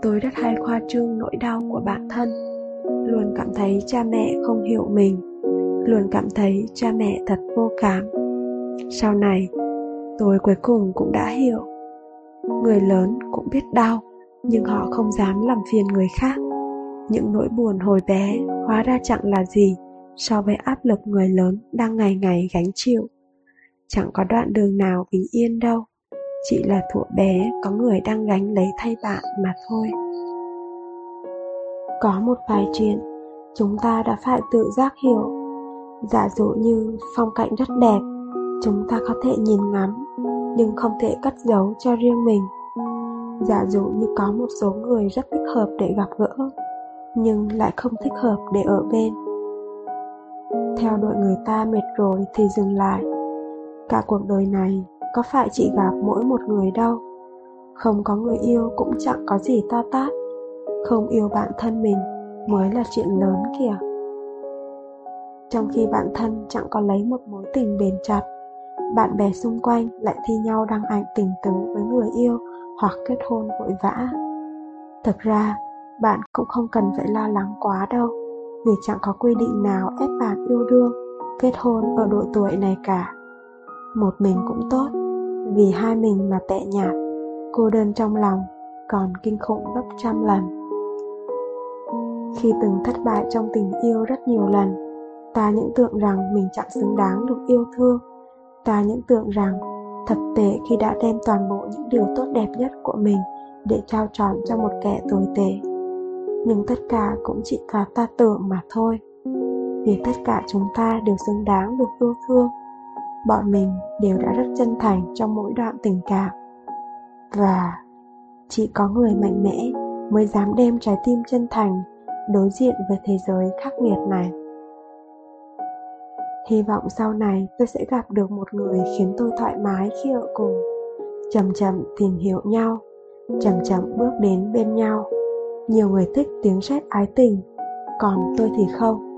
tôi rất hay khoa trương nỗi đau của bản thân, luôn cảm thấy cha mẹ không hiểu mình luôn cảm thấy cha mẹ thật vô cảm. Sau này, tôi cuối cùng cũng đã hiểu. Người lớn cũng biết đau, nhưng họ không dám làm phiền người khác. Những nỗi buồn hồi bé hóa ra chẳng là gì so với áp lực người lớn đang ngày ngày gánh chịu. Chẳng có đoạn đường nào bình yên đâu, chỉ là thủa bé có người đang gánh lấy thay bạn mà thôi. Có một vài chuyện chúng ta đã phải tự giác hiểu giả dụ như phong cảnh rất đẹp, chúng ta có thể nhìn ngắm, nhưng không thể cất giấu cho riêng mình. Giả dụ như có một số người rất thích hợp để gặp gỡ, nhưng lại không thích hợp để ở bên. Theo đuổi người ta mệt rồi thì dừng lại. Cả cuộc đời này, có phải chỉ gặp mỗi một người đâu? Không có người yêu cũng chẳng có gì to tát. Không yêu bản thân mình mới là chuyện lớn kìa trong khi bản thân chẳng có lấy một mối tình bền chặt, bạn bè xung quanh lại thi nhau đăng ảnh tình tứ với người yêu hoặc kết hôn vội vã. Thực ra, bạn cũng không cần phải lo lắng quá đâu, vì chẳng có quy định nào ép bạn yêu đương, kết hôn ở độ tuổi này cả. Một mình cũng tốt, vì hai mình mà tệ nhạt, cô đơn trong lòng, còn kinh khủng gấp trăm lần. Khi từng thất bại trong tình yêu rất nhiều lần ta những tưởng rằng mình chẳng xứng đáng được yêu thương. Ta những tưởng rằng thật tệ khi đã đem toàn bộ những điều tốt đẹp nhất của mình để trao tròn cho một kẻ tồi tệ. Nhưng tất cả cũng chỉ là ta tưởng mà thôi. Vì tất cả chúng ta đều xứng đáng được yêu thương. Bọn mình đều đã rất chân thành trong mỗi đoạn tình cảm. Và chỉ có người mạnh mẽ mới dám đem trái tim chân thành đối diện với thế giới khắc nghiệt này hy vọng sau này tôi sẽ gặp được một người khiến tôi thoải mái khi ở cùng. Chậm chậm tìm hiểu nhau, chậm chậm bước đến bên nhau. Nhiều người thích tiếng sét ái tình, còn tôi thì không.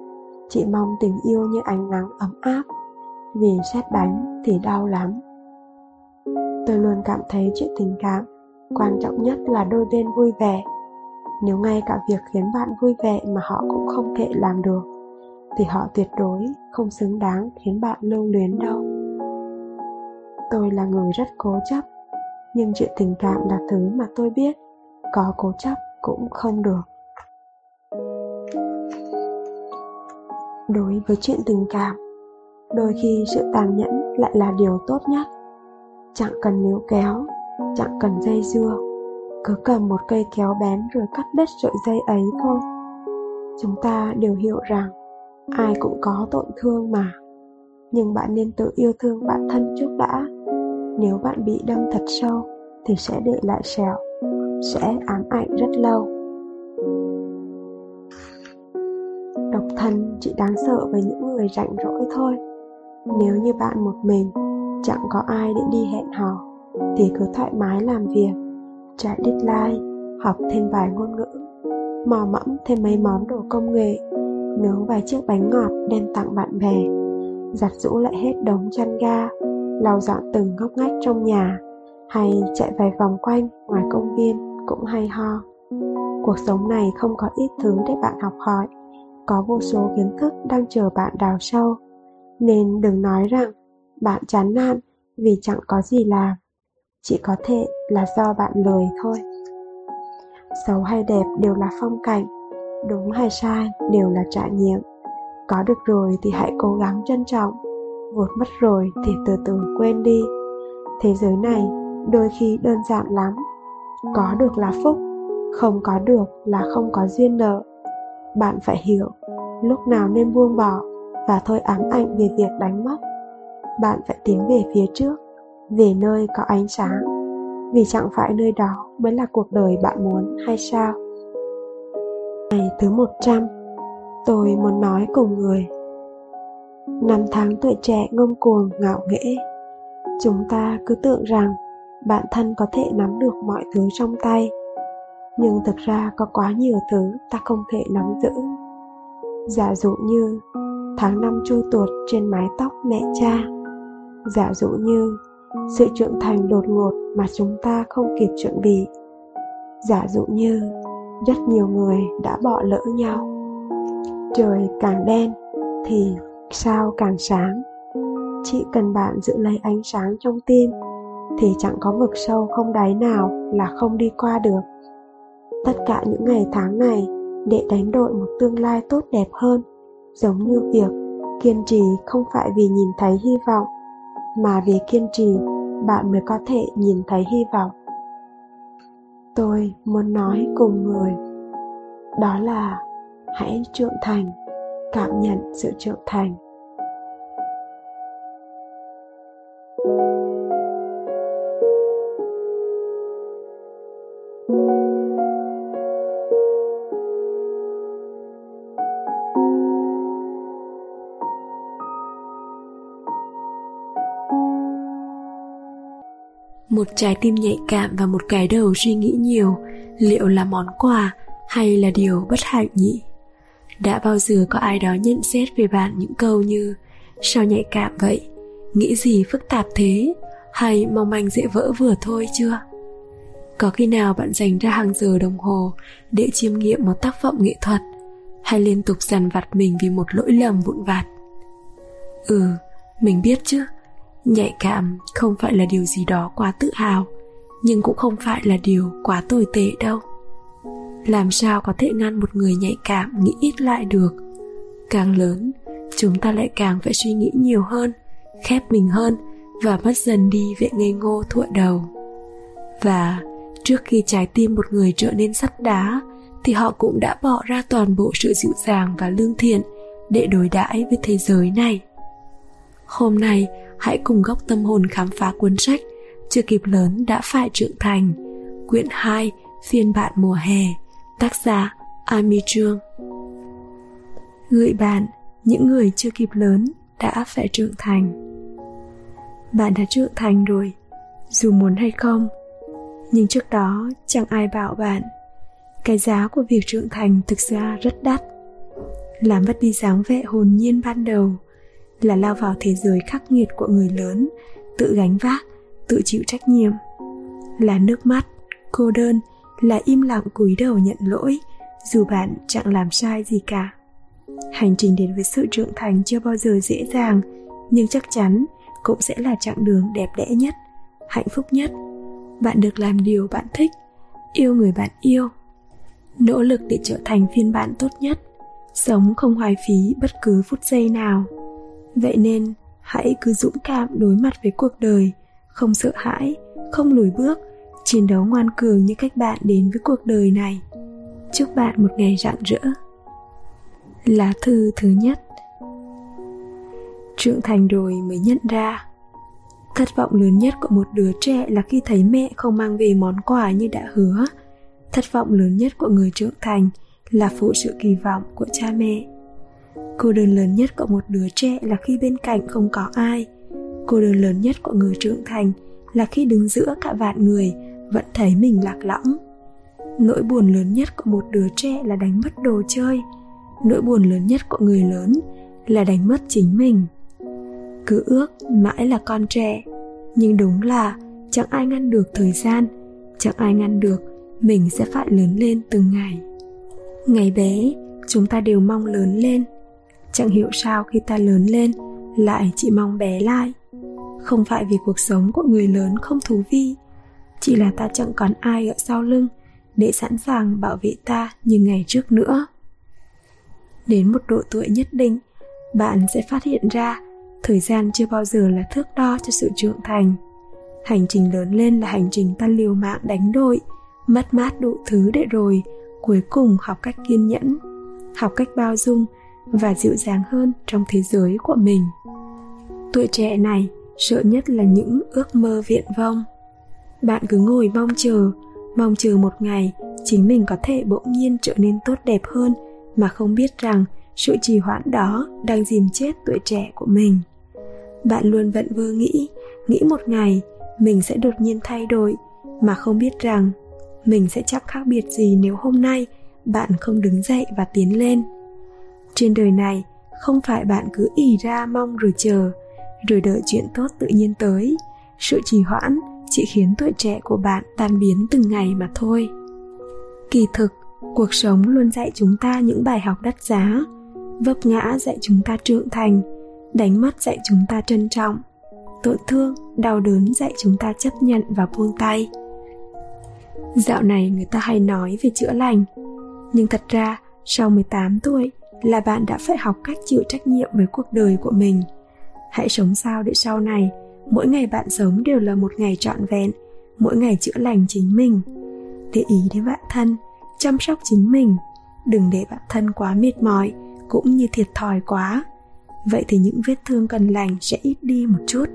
Chỉ mong tình yêu như ánh nắng ấm áp, vì sét đánh thì đau lắm. Tôi luôn cảm thấy chuyện tình cảm quan trọng nhất là đôi bên vui vẻ. Nếu ngay cả việc khiến bạn vui vẻ mà họ cũng không thể làm được thì họ tuyệt đối không xứng đáng khiến bạn lưu luyến đâu. Tôi là người rất cố chấp, nhưng chuyện tình cảm là thứ mà tôi biết, có cố chấp cũng không được. Đối với chuyện tình cảm, đôi khi sự tàn nhẫn lại là điều tốt nhất. Chẳng cần níu kéo, chẳng cần dây dưa, cứ cầm một cây kéo bén rồi cắt đứt sợi dây ấy thôi. Chúng ta đều hiểu rằng ai cũng có tổn thương mà. Nhưng bạn nên tự yêu thương bản thân trước đã. Nếu bạn bị đâm thật sâu, thì sẽ để lại sẹo, sẽ ám ảnh rất lâu. Độc thân chỉ đáng sợ với những người rảnh rỗi thôi. Nếu như bạn một mình, chẳng có ai để đi hẹn hò, thì cứ thoải mái làm việc chạy deadline, học thêm vài ngôn ngữ, mò mẫm thêm mấy món đồ công nghệ nướng vài chiếc bánh ngọt đem tặng bạn bè. Giặt rũ lại hết đống chăn ga, lau dọn từng ngóc ngách trong nhà, hay chạy vài vòng quanh ngoài công viên cũng hay ho. Cuộc sống này không có ít thứ để bạn học hỏi, có vô số kiến thức đang chờ bạn đào sâu. Nên đừng nói rằng bạn chán nản vì chẳng có gì làm, chỉ có thể là do bạn lười thôi. Xấu hay đẹp đều là phong cảnh đúng hay sai đều là trải nghiệm. Có được rồi thì hãy cố gắng trân trọng, vụt mất rồi thì từ từ quên đi. Thế giới này đôi khi đơn giản lắm, có được là phúc, không có được là không có duyên nợ. Bạn phải hiểu, lúc nào nên buông bỏ và thôi ám ảnh về việc đánh mất. Bạn phải tiến về phía trước, về nơi có ánh sáng, vì chẳng phải nơi đó mới là cuộc đời bạn muốn hay sao? Ngày thứ 100 tôi muốn nói cùng người. Năm tháng tuổi trẻ ngông cuồng, ngạo nghễ, chúng ta cứ tưởng rằng bản thân có thể nắm được mọi thứ trong tay, nhưng thực ra có quá nhiều thứ ta không thể nắm giữ. Giả dụ như tháng năm trôi tuột trên mái tóc mẹ cha, giả dụ như sự trưởng thành đột ngột mà chúng ta không kịp chuẩn bị, giả dụ như rất nhiều người đã bỏ lỡ nhau. Trời càng đen thì sao càng sáng? Chỉ cần bạn giữ lấy ánh sáng trong tim thì chẳng có vực sâu không đáy nào là không đi qua được. Tất cả những ngày tháng này để đánh đổi một tương lai tốt đẹp hơn, giống như việc kiên trì không phải vì nhìn thấy hy vọng, mà vì kiên trì bạn mới có thể nhìn thấy hy vọng tôi muốn nói cùng người. Đó là, hãy trưởng thành, cảm nhận sự trưởng thành. Một trái tim nhạy cảm và một cái đầu suy nghĩ nhiều, liệu là món quà hay là điều bất hạnh nhỉ? Đã bao giờ có ai đó nhận xét về bạn những câu như, sao nhạy cảm vậy? Nghĩ gì phức tạp thế? Hay mong manh dễ vỡ vừa thôi chưa? Có khi nào bạn dành ra hàng giờ đồng hồ để chiêm nghiệm một tác phẩm nghệ thuật hay liên tục dằn vặt mình vì một lỗi lầm vụn vặt? Ừ mình biết chứ nhạy cảm không phải là điều gì đó quá tự hào, nhưng cũng không phải là điều quá tồi tệ đâu. Làm sao có thể ngăn một người nhạy cảm nghĩ ít lại được? Càng lớn, chúng ta lại càng phải suy nghĩ nhiều hơn, khép mình hơn và mất dần đi vẻ ngây ngô thụa đầu. Và trước khi trái tim một người trở nên sắt đá, thì họ cũng đã bỏ ra toàn bộ sự dịu dàng và lương thiện để đối đãi với thế giới này. Hôm nay hãy cùng góc tâm hồn khám phá cuốn sách chưa kịp lớn đã phải trưởng thành. Quyển 2 phiên bản mùa hè, tác giả Ami Trương Gửi bạn, những người chưa kịp lớn đã phải trưởng thành. Bạn đã trưởng thành rồi, dù muốn hay không. Nhưng trước đó, chẳng ai bảo bạn, cái giá của việc trưởng thành thực ra rất đắt. Làm mất đi dáng vẻ hồn nhiên ban đầu là lao vào thế giới khắc nghiệt của người lớn, tự gánh vác, tự chịu trách nhiệm. Là nước mắt, cô đơn, là im lặng cúi đầu nhận lỗi, dù bạn chẳng làm sai gì cả. Hành trình đến với sự trưởng thành chưa bao giờ dễ dàng, nhưng chắc chắn cũng sẽ là chặng đường đẹp đẽ nhất, hạnh phúc nhất. Bạn được làm điều bạn thích, yêu người bạn yêu. Nỗ lực để trở thành phiên bản tốt nhất, sống không hoài phí bất cứ phút giây nào vậy nên, hãy cứ dũng cảm đối mặt với cuộc đời, không sợ hãi, không lùi bước, chiến đấu ngoan cường như cách bạn đến với cuộc đời này. Chúc bạn một ngày rạng rỡ. Lá thư thứ nhất. Trưởng thành rồi mới nhận ra. Thất vọng lớn nhất của một đứa trẻ là khi thấy mẹ không mang về món quà như đã hứa. Thất vọng lớn nhất của người trưởng thành là phụ sự kỳ vọng của cha mẹ cô đơn lớn nhất của một đứa trẻ là khi bên cạnh không có ai. Cô đơn lớn nhất của người trưởng thành là khi đứng giữa cả vạn người, vẫn thấy mình lạc lõng. Nỗi buồn lớn nhất của một đứa trẻ là đánh mất đồ chơi. Nỗi buồn lớn nhất của người lớn là đánh mất chính mình. Cứ ước mãi là con trẻ, nhưng đúng là chẳng ai ngăn được thời gian, chẳng ai ngăn được mình sẽ phải lớn lên từng ngày. Ngày bé, chúng ta đều mong lớn lên chẳng hiểu sao khi ta lớn lên, lại chỉ mong bé lại. Không phải vì cuộc sống của người lớn không thú vị, chỉ là ta chẳng còn ai ở sau lưng để sẵn sàng bảo vệ ta như ngày trước nữa. Đến một độ tuổi nhất định, bạn sẽ phát hiện ra thời gian chưa bao giờ là thước đo cho sự trưởng thành. Hành trình lớn lên là hành trình ta liều mạng đánh đổi, mất mát đủ thứ để rồi cuối cùng học cách kiên nhẫn, học cách bao dung và dịu dàng hơn trong thế giới của mình. Tuổi trẻ này sợ nhất là những ước mơ viễn vông bạn cứ ngồi mong chờ mong chờ một ngày chính mình có thể bỗng nhiên trở nên tốt đẹp hơn mà không biết rằng sự trì hoãn đó đang dìm chết tuổi trẻ của mình. Bạn luôn vận vơ nghĩ nghĩ một ngày mình sẽ đột nhiên thay đổi mà không biết rằng mình sẽ chắc khác biệt gì nếu hôm nay bạn không đứng dậy và tiến lên trên đời này, không phải bạn cứ ỉ ra mong rồi chờ, rồi đợi chuyện tốt tự nhiên tới. Sự trì hoãn chỉ khiến tuổi trẻ của bạn tan biến từng ngày mà thôi. Kỳ thực, cuộc sống luôn dạy chúng ta những bài học đắt giá, vấp ngã dạy chúng ta trưởng thành, đánh mất dạy chúng ta trân trọng, tổn thương, đau đớn dạy chúng ta chấp nhận và buông tay. Dạo này người ta hay nói về chữa lành, nhưng thật ra, sau 18 tuổi là bạn đã phải học cách chịu trách nhiệm với cuộc đời của mình. Hãy sống sao để sau này, mỗi ngày bạn sống đều là một ngày trọn vẹn, mỗi ngày chữa lành chính mình. Để ý đến bản thân, chăm sóc chính mình, đừng để bản thân quá mệt mỏi cũng như thiệt thòi quá. Vậy thì những vết thương cần lành sẽ ít đi một chút.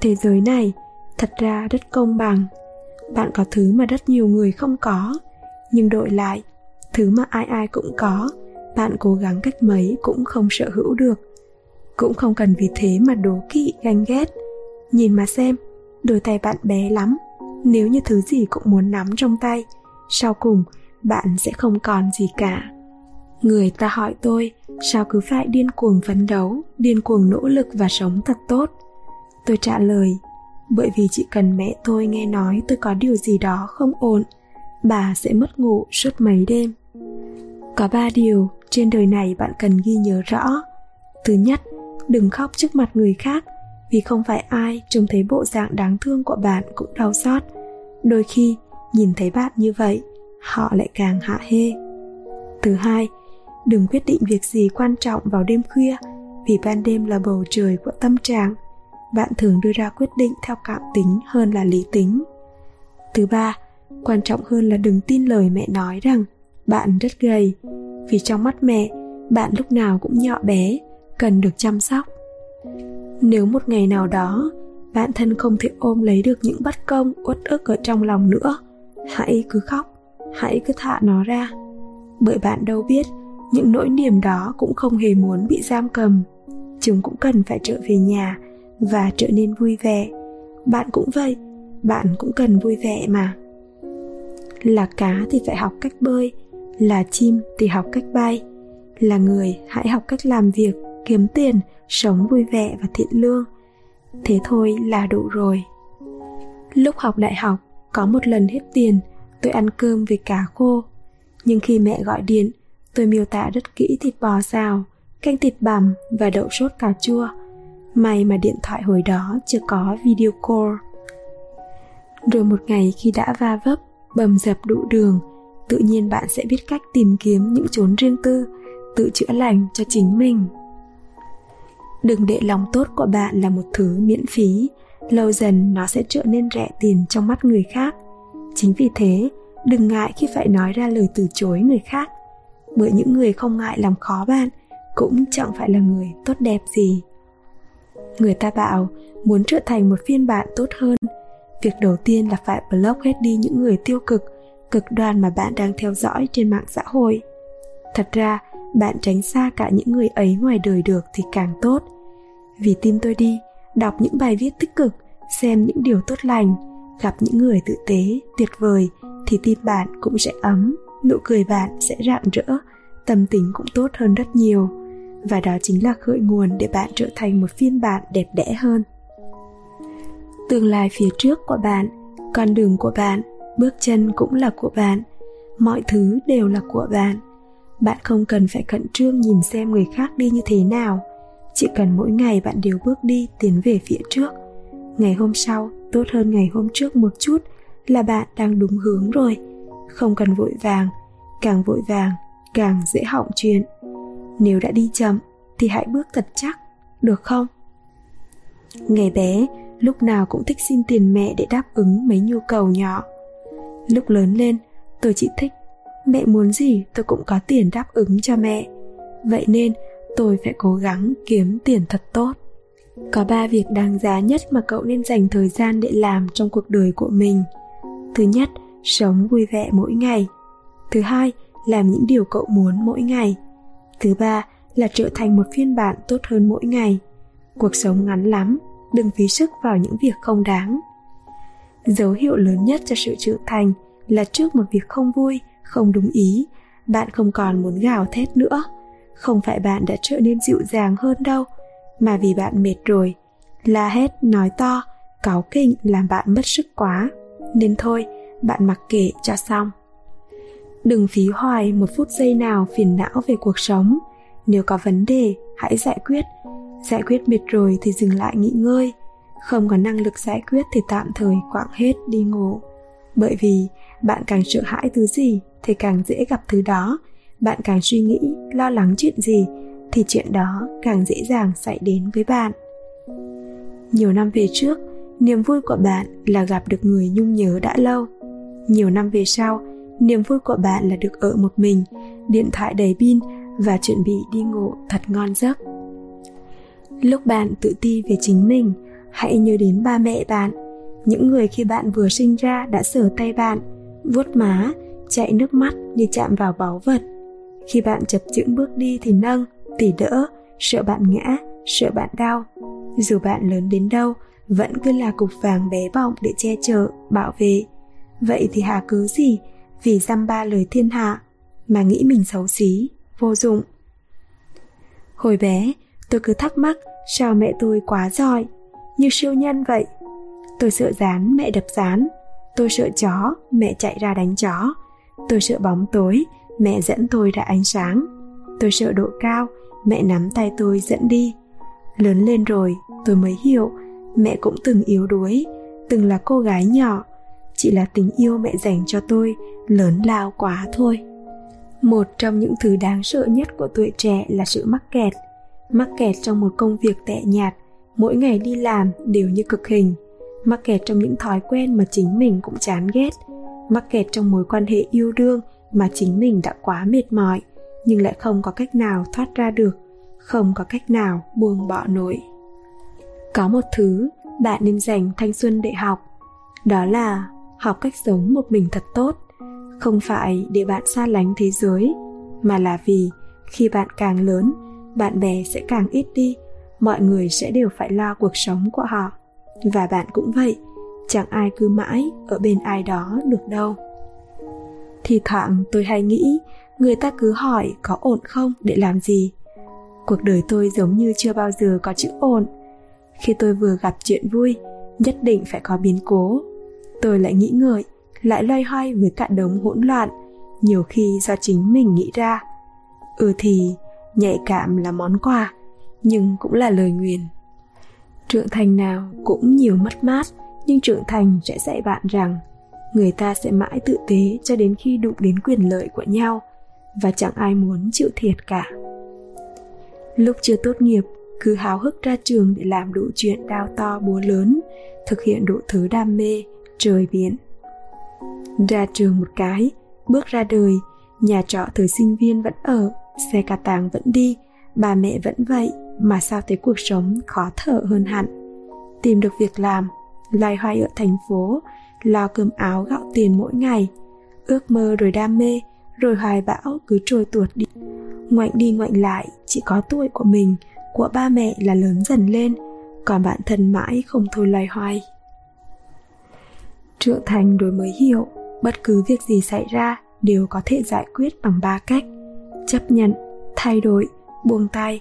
Thế giới này thật ra rất công bằng. Bạn có thứ mà rất nhiều người không có, nhưng đổi lại, thứ mà ai ai cũng có bạn cố gắng cách mấy cũng không sở hữu được. Cũng không cần vì thế mà đố kỵ, ganh ghét. Nhìn mà xem, đôi tay bạn bé lắm. Nếu như thứ gì cũng muốn nắm trong tay, sau cùng bạn sẽ không còn gì cả. Người ta hỏi tôi, sao cứ phải điên cuồng phấn đấu, điên cuồng nỗ lực và sống thật tốt? Tôi trả lời, bởi vì chỉ cần mẹ tôi nghe nói tôi có điều gì đó không ổn, bà sẽ mất ngủ suốt mấy đêm. Có ba điều trên đời này bạn cần ghi nhớ rõ. Thứ nhất, đừng khóc trước mặt người khác, vì không phải ai trông thấy bộ dạng đáng thương của bạn cũng đau xót. Đôi khi, nhìn thấy bạn như vậy, họ lại càng hạ hê. Thứ hai, đừng quyết định việc gì quan trọng vào đêm khuya, vì ban đêm là bầu trời của tâm trạng. Bạn thường đưa ra quyết định theo cảm tính hơn là lý tính. Thứ ba, quan trọng hơn là đừng tin lời mẹ nói rằng bạn rất gầy vì trong mắt mẹ, bạn lúc nào cũng nhỏ bé, cần được chăm sóc. Nếu một ngày nào đó, bạn thân không thể ôm lấy được những bất công, uất ức ở trong lòng nữa, hãy cứ khóc, hãy cứ thả nó ra. Bởi bạn đâu biết, những nỗi niềm đó cũng không hề muốn bị giam cầm. Chúng cũng cần phải trở về nhà và trở nên vui vẻ. Bạn cũng vậy, bạn cũng cần vui vẻ mà. Là cá thì phải học cách bơi là chim thì học cách bay. Là người, hãy học cách làm việc, kiếm tiền, sống vui vẻ và thiện lương. Thế thôi là đủ rồi. Lúc học đại học, có một lần hết tiền, tôi ăn cơm với cá khô nhưng khi mẹ gọi điện, tôi miêu tả rất kỹ thịt bò xào, canh thịt bằm và đậu sốt cà chua. May mà điện thoại hồi đó chưa có video call. Rồi một ngày khi đã va vấp, bầm dập đủ đường tự nhiên bạn sẽ biết cách tìm kiếm những chốn riêng tư, tự chữa lành cho chính mình. Đừng để lòng tốt của bạn là một thứ miễn phí. Lâu dần nó sẽ trở nên rẻ tiền trong mắt người khác. Chính vì thế, đừng ngại khi phải nói ra lời từ chối người khác. Bởi những người không ngại làm khó bạn cũng chẳng phải là người tốt đẹp gì. Người ta bảo, muốn trở thành một phiên bản tốt hơn, việc đầu tiên là phải block hết đi những người tiêu cực cực đoan mà bạn đang theo dõi trên mạng xã hội. Thật ra, bạn tránh xa cả những người ấy ngoài đời được thì càng tốt. Vì tin tôi đi, đọc những bài viết tích cực, xem những điều tốt lành, gặp những người tử tế, tuyệt vời thì tim bạn cũng sẽ ấm, nụ cười bạn sẽ rạng rỡ, tâm tính cũng tốt hơn rất nhiều. Và đó chính là khởi nguồn để bạn trở thành một phiên bản đẹp đẽ hơn. Tương lai phía trước của bạn, con đường của bạn bước chân cũng là của bạn. Mọi thứ đều là của bạn. Bạn không cần phải khẩn trương nhìn xem người khác đi như thế nào. Chỉ cần mỗi ngày bạn đều bước đi tiến về phía trước. Ngày hôm sau, tốt hơn ngày hôm trước một chút là bạn đang đúng hướng rồi. Không cần vội vàng, càng vội vàng, càng dễ hỏng chuyện. Nếu đã đi chậm, thì hãy bước thật chắc, được không? Ngày bé, lúc nào cũng thích xin tiền mẹ để đáp ứng mấy nhu cầu nhỏ lúc lớn lên, tôi chỉ thích, mẹ muốn gì tôi cũng có tiền đáp ứng cho mẹ. Vậy nên tôi phải cố gắng kiếm tiền thật tốt. Có ba việc đáng giá nhất mà cậu nên dành thời gian để làm trong cuộc đời của mình. Thứ nhất, sống vui vẻ mỗi ngày. Thứ hai, làm những điều cậu muốn mỗi ngày. Thứ ba là trở thành một phiên bản tốt hơn mỗi ngày. Cuộc sống ngắn lắm, đừng phí sức vào những việc không đáng dấu hiệu lớn nhất cho sự trưởng thành là trước một việc không vui, không đúng ý, bạn không còn muốn gào thét nữa. Không phải bạn đã trở nên dịu dàng hơn đâu, mà vì bạn mệt rồi, la hét, nói to, cáu kỉnh làm bạn mất sức quá. Nên thôi, bạn mặc kệ cho xong. Đừng phí hoài một phút giây nào phiền não về cuộc sống. Nếu có vấn đề, hãy giải quyết. Giải quyết mệt rồi thì dừng lại nghỉ ngơi không có năng lực giải quyết thì tạm thời quạng hết đi ngủ. Bởi vì bạn càng sợ hãi thứ gì thì càng dễ gặp thứ đó. Bạn càng suy nghĩ, lo lắng chuyện gì thì chuyện đó càng dễ dàng xảy đến với bạn. Nhiều năm về trước, niềm vui của bạn là gặp được người nhung nhớ đã lâu. Nhiều năm về sau, niềm vui của bạn là được ở một mình, điện thoại đầy pin và chuẩn bị đi ngủ thật ngon giấc. Lúc bạn tự ti về chính mình hãy nhớ đến ba mẹ bạn. Những người khi bạn vừa sinh ra đã sờ tay bạn, vuốt má, chạy nước mắt như chạm vào báu vật. Khi bạn chập chững bước đi thì nâng, tỉ đỡ, sợ bạn ngã, sợ bạn đau. Dù bạn lớn đến đâu, vẫn cứ là cục vàng bé bỏng để che chở, bảo vệ. Vậy thì hà cứ gì? Vì dăm ba lời thiên hạ, mà nghĩ mình xấu xí, vô dụng. Hồi bé, tôi cứ thắc mắc, sao mẹ tôi quá giỏi? Như siêu nhân vậy. Tôi sợ rán mẹ đập rán tôi sợ chó, mẹ chạy ra đánh chó. Tôi sợ bóng tối, mẹ dẫn tôi ra ánh sáng. Tôi sợ độ cao, mẹ nắm tay tôi dẫn đi. Lớn lên rồi, tôi mới hiểu, mẹ cũng từng yếu đuối, từng là cô gái nhỏ. Chỉ là tình yêu mẹ dành cho tôi, lớn lao quá thôi. Một trong những thứ đáng sợ nhất của tuổi trẻ là sự mắc kẹt. Mắc kẹt trong một công việc tệ nhạt mỗi ngày đi làm đều như cực hình. Mắc kẹt trong những thói quen mà chính mình cũng chán ghét. Mắc kẹt trong mối quan hệ yêu đương mà chính mình đã quá mệt mỏi, nhưng lại không có cách nào thoát ra được, không có cách nào buông bỏ nổi. Có một thứ bạn nên dành thanh xuân để học, đó là học cách sống một mình thật tốt. Không phải để bạn xa lánh thế giới, mà là vì khi bạn càng lớn, bạn bè sẽ càng ít đi mọi người sẽ đều phải lo cuộc sống của họ. Và bạn cũng vậy, chẳng ai cứ mãi ở bên ai đó được đâu. Thì thoảng tôi hay nghĩ, người ta cứ hỏi có ổn không để làm gì. Cuộc đời tôi giống như chưa bao giờ có chữ ổn. Khi tôi vừa gặp chuyện vui, nhất định phải có biến cố. Tôi lại nghĩ ngợi, lại loay hoay với cả đống hỗn loạn, nhiều khi do chính mình nghĩ ra. Ừ thì, nhạy cảm là món quà nhưng cũng là lời nguyền. Trưởng thành nào cũng nhiều mất mát, nhưng trưởng thành sẽ dạy bạn rằng người ta sẽ mãi tự tế cho đến khi đụng đến quyền lợi của nhau, và chẳng ai muốn chịu thiệt cả. Lúc chưa tốt nghiệp, cứ háo hức ra trường để làm đủ chuyện đao to búa lớn, thực hiện đủ thứ đam mê, trời biển. Ra trường một cái, bước ra đời, nhà trọ thời sinh viên vẫn ở, xe cà tàng vẫn đi, bà mẹ vẫn vậy mà sao thấy cuộc sống khó thở hơn hẳn. Tìm được việc làm, loay hoay ở thành phố, lo cơm áo gạo tiền mỗi ngày, ước mơ rồi đam mê, rồi hoài bão cứ trôi tuột đi. Ngoảnh đi ngoảnh lại, chỉ có tuổi của mình, của ba mẹ là lớn dần lên, còn bản thân mãi không thôi loay hoay. Trưởng thành rồi mới hiểu, bất cứ việc gì xảy ra đều có thể giải quyết bằng ba cách. Chấp nhận, thay đổi, buông tay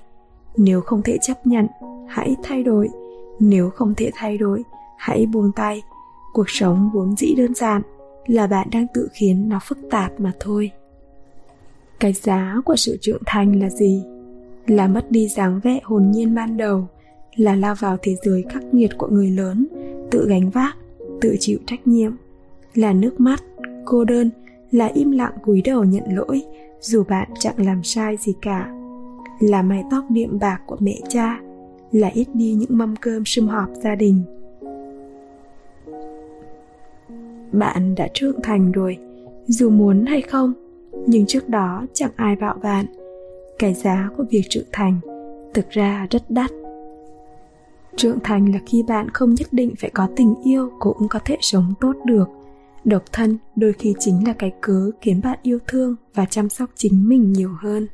nếu không thể chấp nhận, hãy thay đổi. Nếu không thể thay đổi, hãy buông tay. Cuộc sống vốn dĩ đơn giản là bạn đang tự khiến nó phức tạp mà thôi. Cái giá của sự trưởng thành là gì? Là mất đi dáng vẻ hồn nhiên ban đầu, là lao vào thế giới khắc nghiệt của người lớn, tự gánh vác, tự chịu trách nhiệm, là nước mắt, cô đơn, là im lặng cúi đầu nhận lỗi, dù bạn chẳng làm sai gì cả là mái tóc điệm bạc của mẹ cha, là ít đi những mâm cơm sum họp gia đình. Bạn đã trưởng thành rồi, dù muốn hay không, nhưng trước đó chẳng ai bảo bạn, cái giá của việc trưởng thành thực ra rất đắt. Trưởng thành là khi bạn không nhất định phải có tình yêu cũng có thể sống tốt được. Độc thân đôi khi chính là cái cớ khiến bạn yêu thương và chăm sóc chính mình nhiều hơn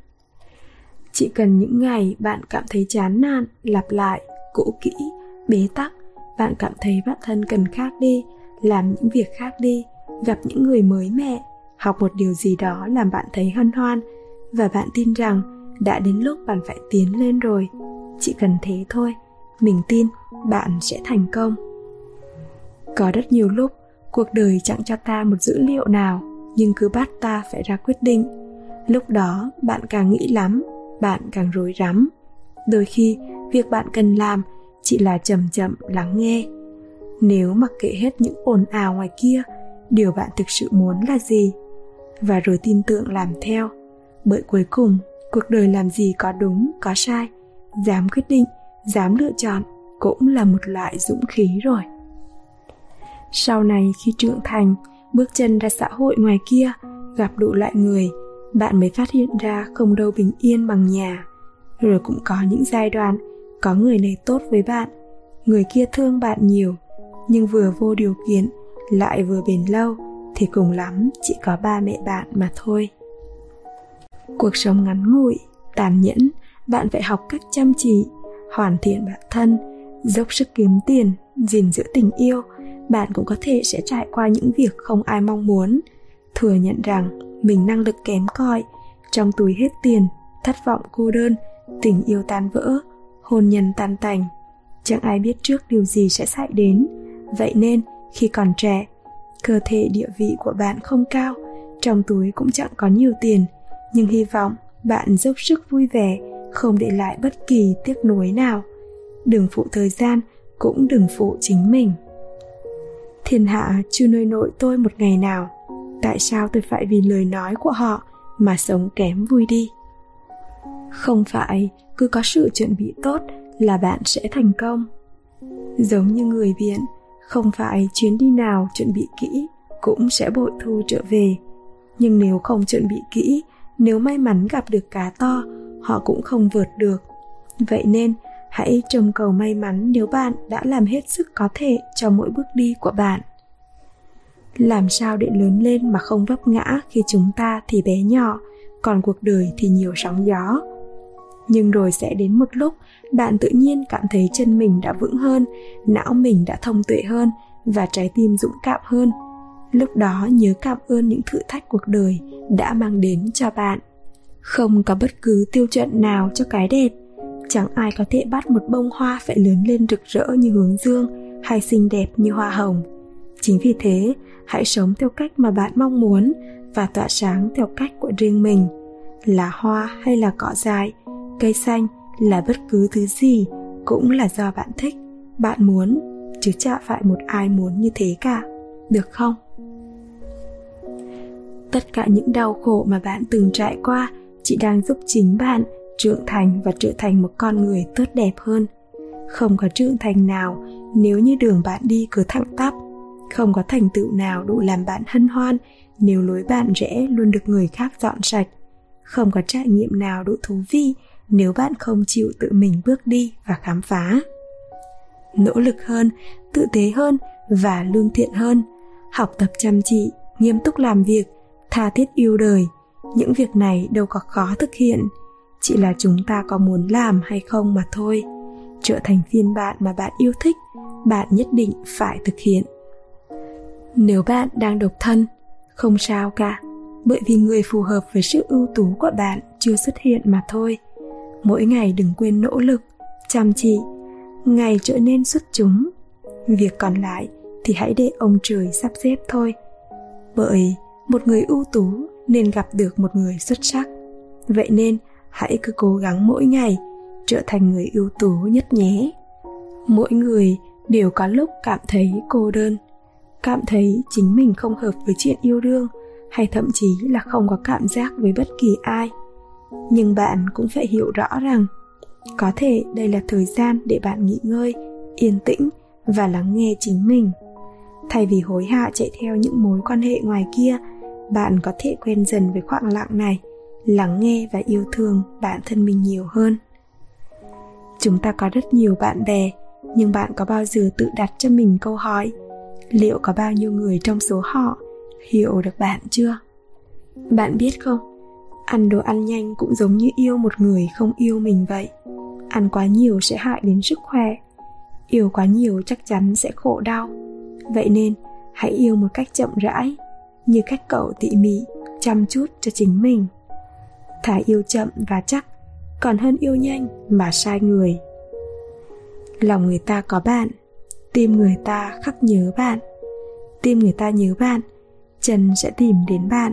chỉ cần những ngày bạn cảm thấy chán nản, lặp lại, cũ kỹ, bế tắc, bạn cảm thấy bản thân cần khác đi, làm những việc khác đi, gặp những người mới mẻ, học một điều gì đó làm bạn thấy hân hoan, và bạn tin rằng đã đến lúc bạn phải tiến lên rồi. Chỉ cần thế thôi, mình tin bạn sẽ thành công. Có rất nhiều lúc, cuộc đời chẳng cho ta một dữ liệu nào, nhưng cứ bắt ta phải ra quyết định. Lúc đó, bạn càng nghĩ lắm bạn càng rối rắm. Đôi khi, việc bạn cần làm chỉ là chậm chậm lắng nghe. Nếu mặc kệ hết những ồn ào ngoài kia, điều bạn thực sự muốn là gì? Và rồi tin tưởng làm theo. Bởi cuối cùng, cuộc đời làm gì có đúng, có sai, dám quyết định, dám lựa chọn cũng là một loại dũng khí rồi. Sau này khi trưởng thành, bước chân ra xã hội ngoài kia, gặp đủ loại người bạn mới phát hiện ra không đâu bình yên bằng nhà. Rồi cũng có những giai đoạn có người này tốt với bạn, người kia thương bạn nhiều, nhưng vừa vô điều kiện, lại vừa bền lâu, thì cùng lắm chỉ có ba mẹ bạn mà thôi. Cuộc sống ngắn ngủi, tàn nhẫn, bạn phải học cách chăm chỉ, hoàn thiện bản thân, dốc sức kiếm tiền, gìn giữ tình yêu. Bạn cũng có thể sẽ trải qua những việc không ai mong muốn. Thừa nhận rằng mình năng lực kém cỏi. Trong túi hết tiền, thất vọng cô đơn, tình yêu tan vỡ, hôn nhân tan tành. Chẳng ai biết trước điều gì sẽ xảy đến. Vậy nên, khi còn trẻ, cơ thể địa vị của bạn không cao, trong túi cũng chẳng có nhiều tiền. Nhưng hy vọng bạn dốc sức vui vẻ, không để lại bất kỳ tiếc nuối nào. Đừng phụ thời gian, cũng đừng phụ chính mình. Thiên hạ chưa nuôi nội tôi một ngày nào tại sao tôi phải vì lời nói của họ mà sống kém vui đi? Không phải cứ có sự chuẩn bị tốt là bạn sẽ thành công. Giống như người viện không phải chuyến đi nào chuẩn bị kỹ cũng sẽ bội thu trở về. Nhưng nếu không chuẩn bị kỹ, nếu may mắn gặp được cá to, họ cũng không vượt được. Vậy nên, hãy trông cầu may mắn nếu bạn đã làm hết sức có thể cho mỗi bước đi của bạn làm sao để lớn lên mà không vấp ngã khi chúng ta thì bé nhỏ, còn cuộc đời thì nhiều sóng gió. Nhưng rồi sẽ đến một lúc, bạn tự nhiên cảm thấy chân mình đã vững hơn, não mình đã thông tuệ hơn và trái tim dũng cảm hơn. Lúc đó nhớ cảm ơn những thử thách cuộc đời đã mang đến cho bạn. Không có bất cứ tiêu chuẩn nào cho cái đẹp. Chẳng ai có thể bắt một bông hoa phải lớn lên rực rỡ như hướng dương hay xinh đẹp như hoa hồng chính vì thế, hãy sống theo cách mà bạn mong muốn và tỏa sáng theo cách của riêng mình. Là hoa hay là cỏ dại, cây xanh là bất cứ thứ gì cũng là do bạn thích. Bạn muốn, chứ chả phải một ai muốn như thế cả. Được không? Tất cả những đau khổ mà bạn từng trải qua chỉ đang giúp chính bạn trưởng thành và trở thành một con người tốt đẹp hơn. Không có trưởng thành nào nếu như đường bạn đi cứ thẳng tắp không có thành tựu nào đủ làm bạn hân hoan nếu lối bạn rẽ luôn được người khác dọn sạch. Không có trải nghiệm nào đủ thú vị nếu bạn không chịu tự mình bước đi và khám phá. Nỗ lực hơn, tự tế hơn và lương thiện hơn. Học tập chăm chỉ, nghiêm túc làm việc, tha thiết yêu đời. Những việc này đâu có khó thực hiện. Chỉ là chúng ta có muốn làm hay không mà thôi. Trở thành phiên bản mà bạn yêu thích, bạn nhất định phải thực hiện nếu bạn đang độc thân, không sao cả. Bởi vì người phù hợp với sự ưu tú của bạn chưa xuất hiện mà thôi. Mỗi ngày đừng quên nỗ lực, chăm chỉ. Ngày trở nên xuất chúng. Việc còn lại thì hãy để ông trời sắp xếp thôi. Bởi một người ưu tú nên gặp được một người xuất sắc. Vậy nên hãy cứ cố gắng mỗi ngày trở thành người ưu tú nhất nhé. Mỗi người đều có lúc cảm thấy cô đơn cảm thấy chính mình không hợp với chuyện yêu đương, hay thậm chí là không có cảm giác với bất kỳ ai. Nhưng bạn cũng phải hiểu rõ rằng, có thể đây là thời gian để bạn nghỉ ngơi, yên tĩnh và lắng nghe chính mình. Thay vì hối hả chạy theo những mối quan hệ ngoài kia, bạn có thể quen dần với khoảng lặng này, lắng nghe và yêu thương bản thân mình nhiều hơn. Chúng ta có rất nhiều bạn bè, nhưng bạn có bao giờ tự đặt cho mình câu hỏi liệu có bao nhiêu người trong số họ hiểu được bạn chưa? Bạn biết không? Ăn đồ ăn nhanh cũng giống như yêu một người không yêu mình vậy. Ăn quá nhiều sẽ hại đến sức khỏe. Yêu quá nhiều chắc chắn sẽ khổ đau. Vậy nên, hãy yêu một cách chậm rãi, như cách cậu tỉ mỉ, chăm chút cho chính mình. Thà yêu chậm và chắc, còn hơn yêu nhanh mà sai người. Lòng người ta có bạn tim người ta khắc nhớ bạn. Tim người ta nhớ bạn chân sẽ tìm đến bạn.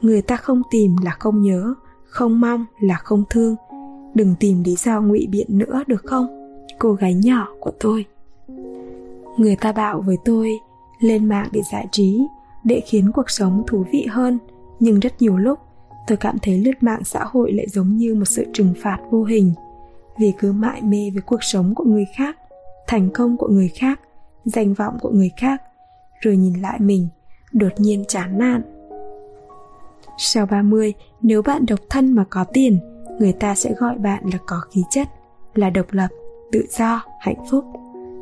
Người ta không tìm là không nhớ, không mong là không thương. Đừng tìm lý do ngụy biện nữa được không? Cô gái nhỏ của tôi. Người ta bảo với tôi, lên mạng để giải trí, để khiến cuộc sống thú vị hơn. Nhưng rất nhiều lúc, tôi cảm thấy lướt mạng xã hội lại giống như một sự trừng phạt vô hình. Vì cứ mãi mê với cuộc sống của người khác thành công của người khác danh vọng của người khác rồi nhìn lại mình đột nhiên chán nản sau 30, nếu bạn độc thân mà có tiền, người ta sẽ gọi bạn là có khí chất, là độc lập, tự do, hạnh phúc.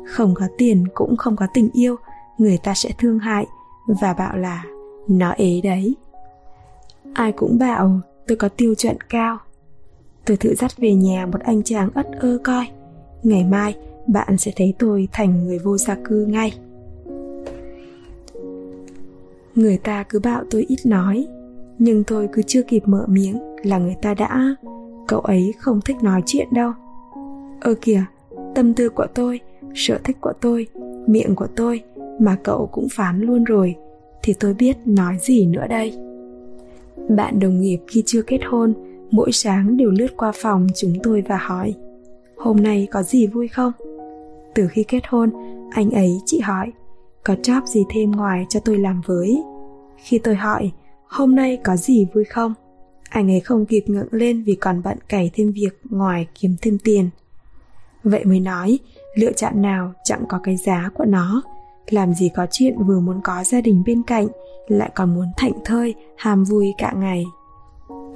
Không có tiền cũng không có tình yêu, người ta sẽ thương hại và bảo là nó ế đấy. Ai cũng bảo tôi có tiêu chuẩn cao. Tôi thử dắt về nhà một anh chàng ất ơ coi. Ngày mai bạn sẽ thấy tôi thành người vô gia cư ngay. Người ta cứ bảo tôi ít nói, nhưng tôi cứ chưa kịp mở miệng là người ta đã cậu ấy không thích nói chuyện đâu. Ơ kìa tâm tư của tôi sở thích của tôi miệng của tôi mà cậu cũng phán luôn rồi thì tôi biết nói gì nữa đây. Bạn đồng nghiệp khi chưa kết hôn mỗi sáng đều lướt qua phòng chúng tôi và hỏi hôm nay có gì vui không? Từ khi kết hôn, anh ấy, chị hỏi, có job gì thêm ngoài cho tôi làm với? Khi tôi hỏi, hôm nay có gì vui không? Anh ấy không kịp ngẩng lên vì còn bận cày thêm việc ngoài kiếm thêm tiền. Vậy mới nói, lựa chọn nào chẳng có cái giá của nó. Làm gì có chuyện vừa muốn có gia đình bên cạnh, lại còn muốn thảnh thơi hàm vui cả ngày.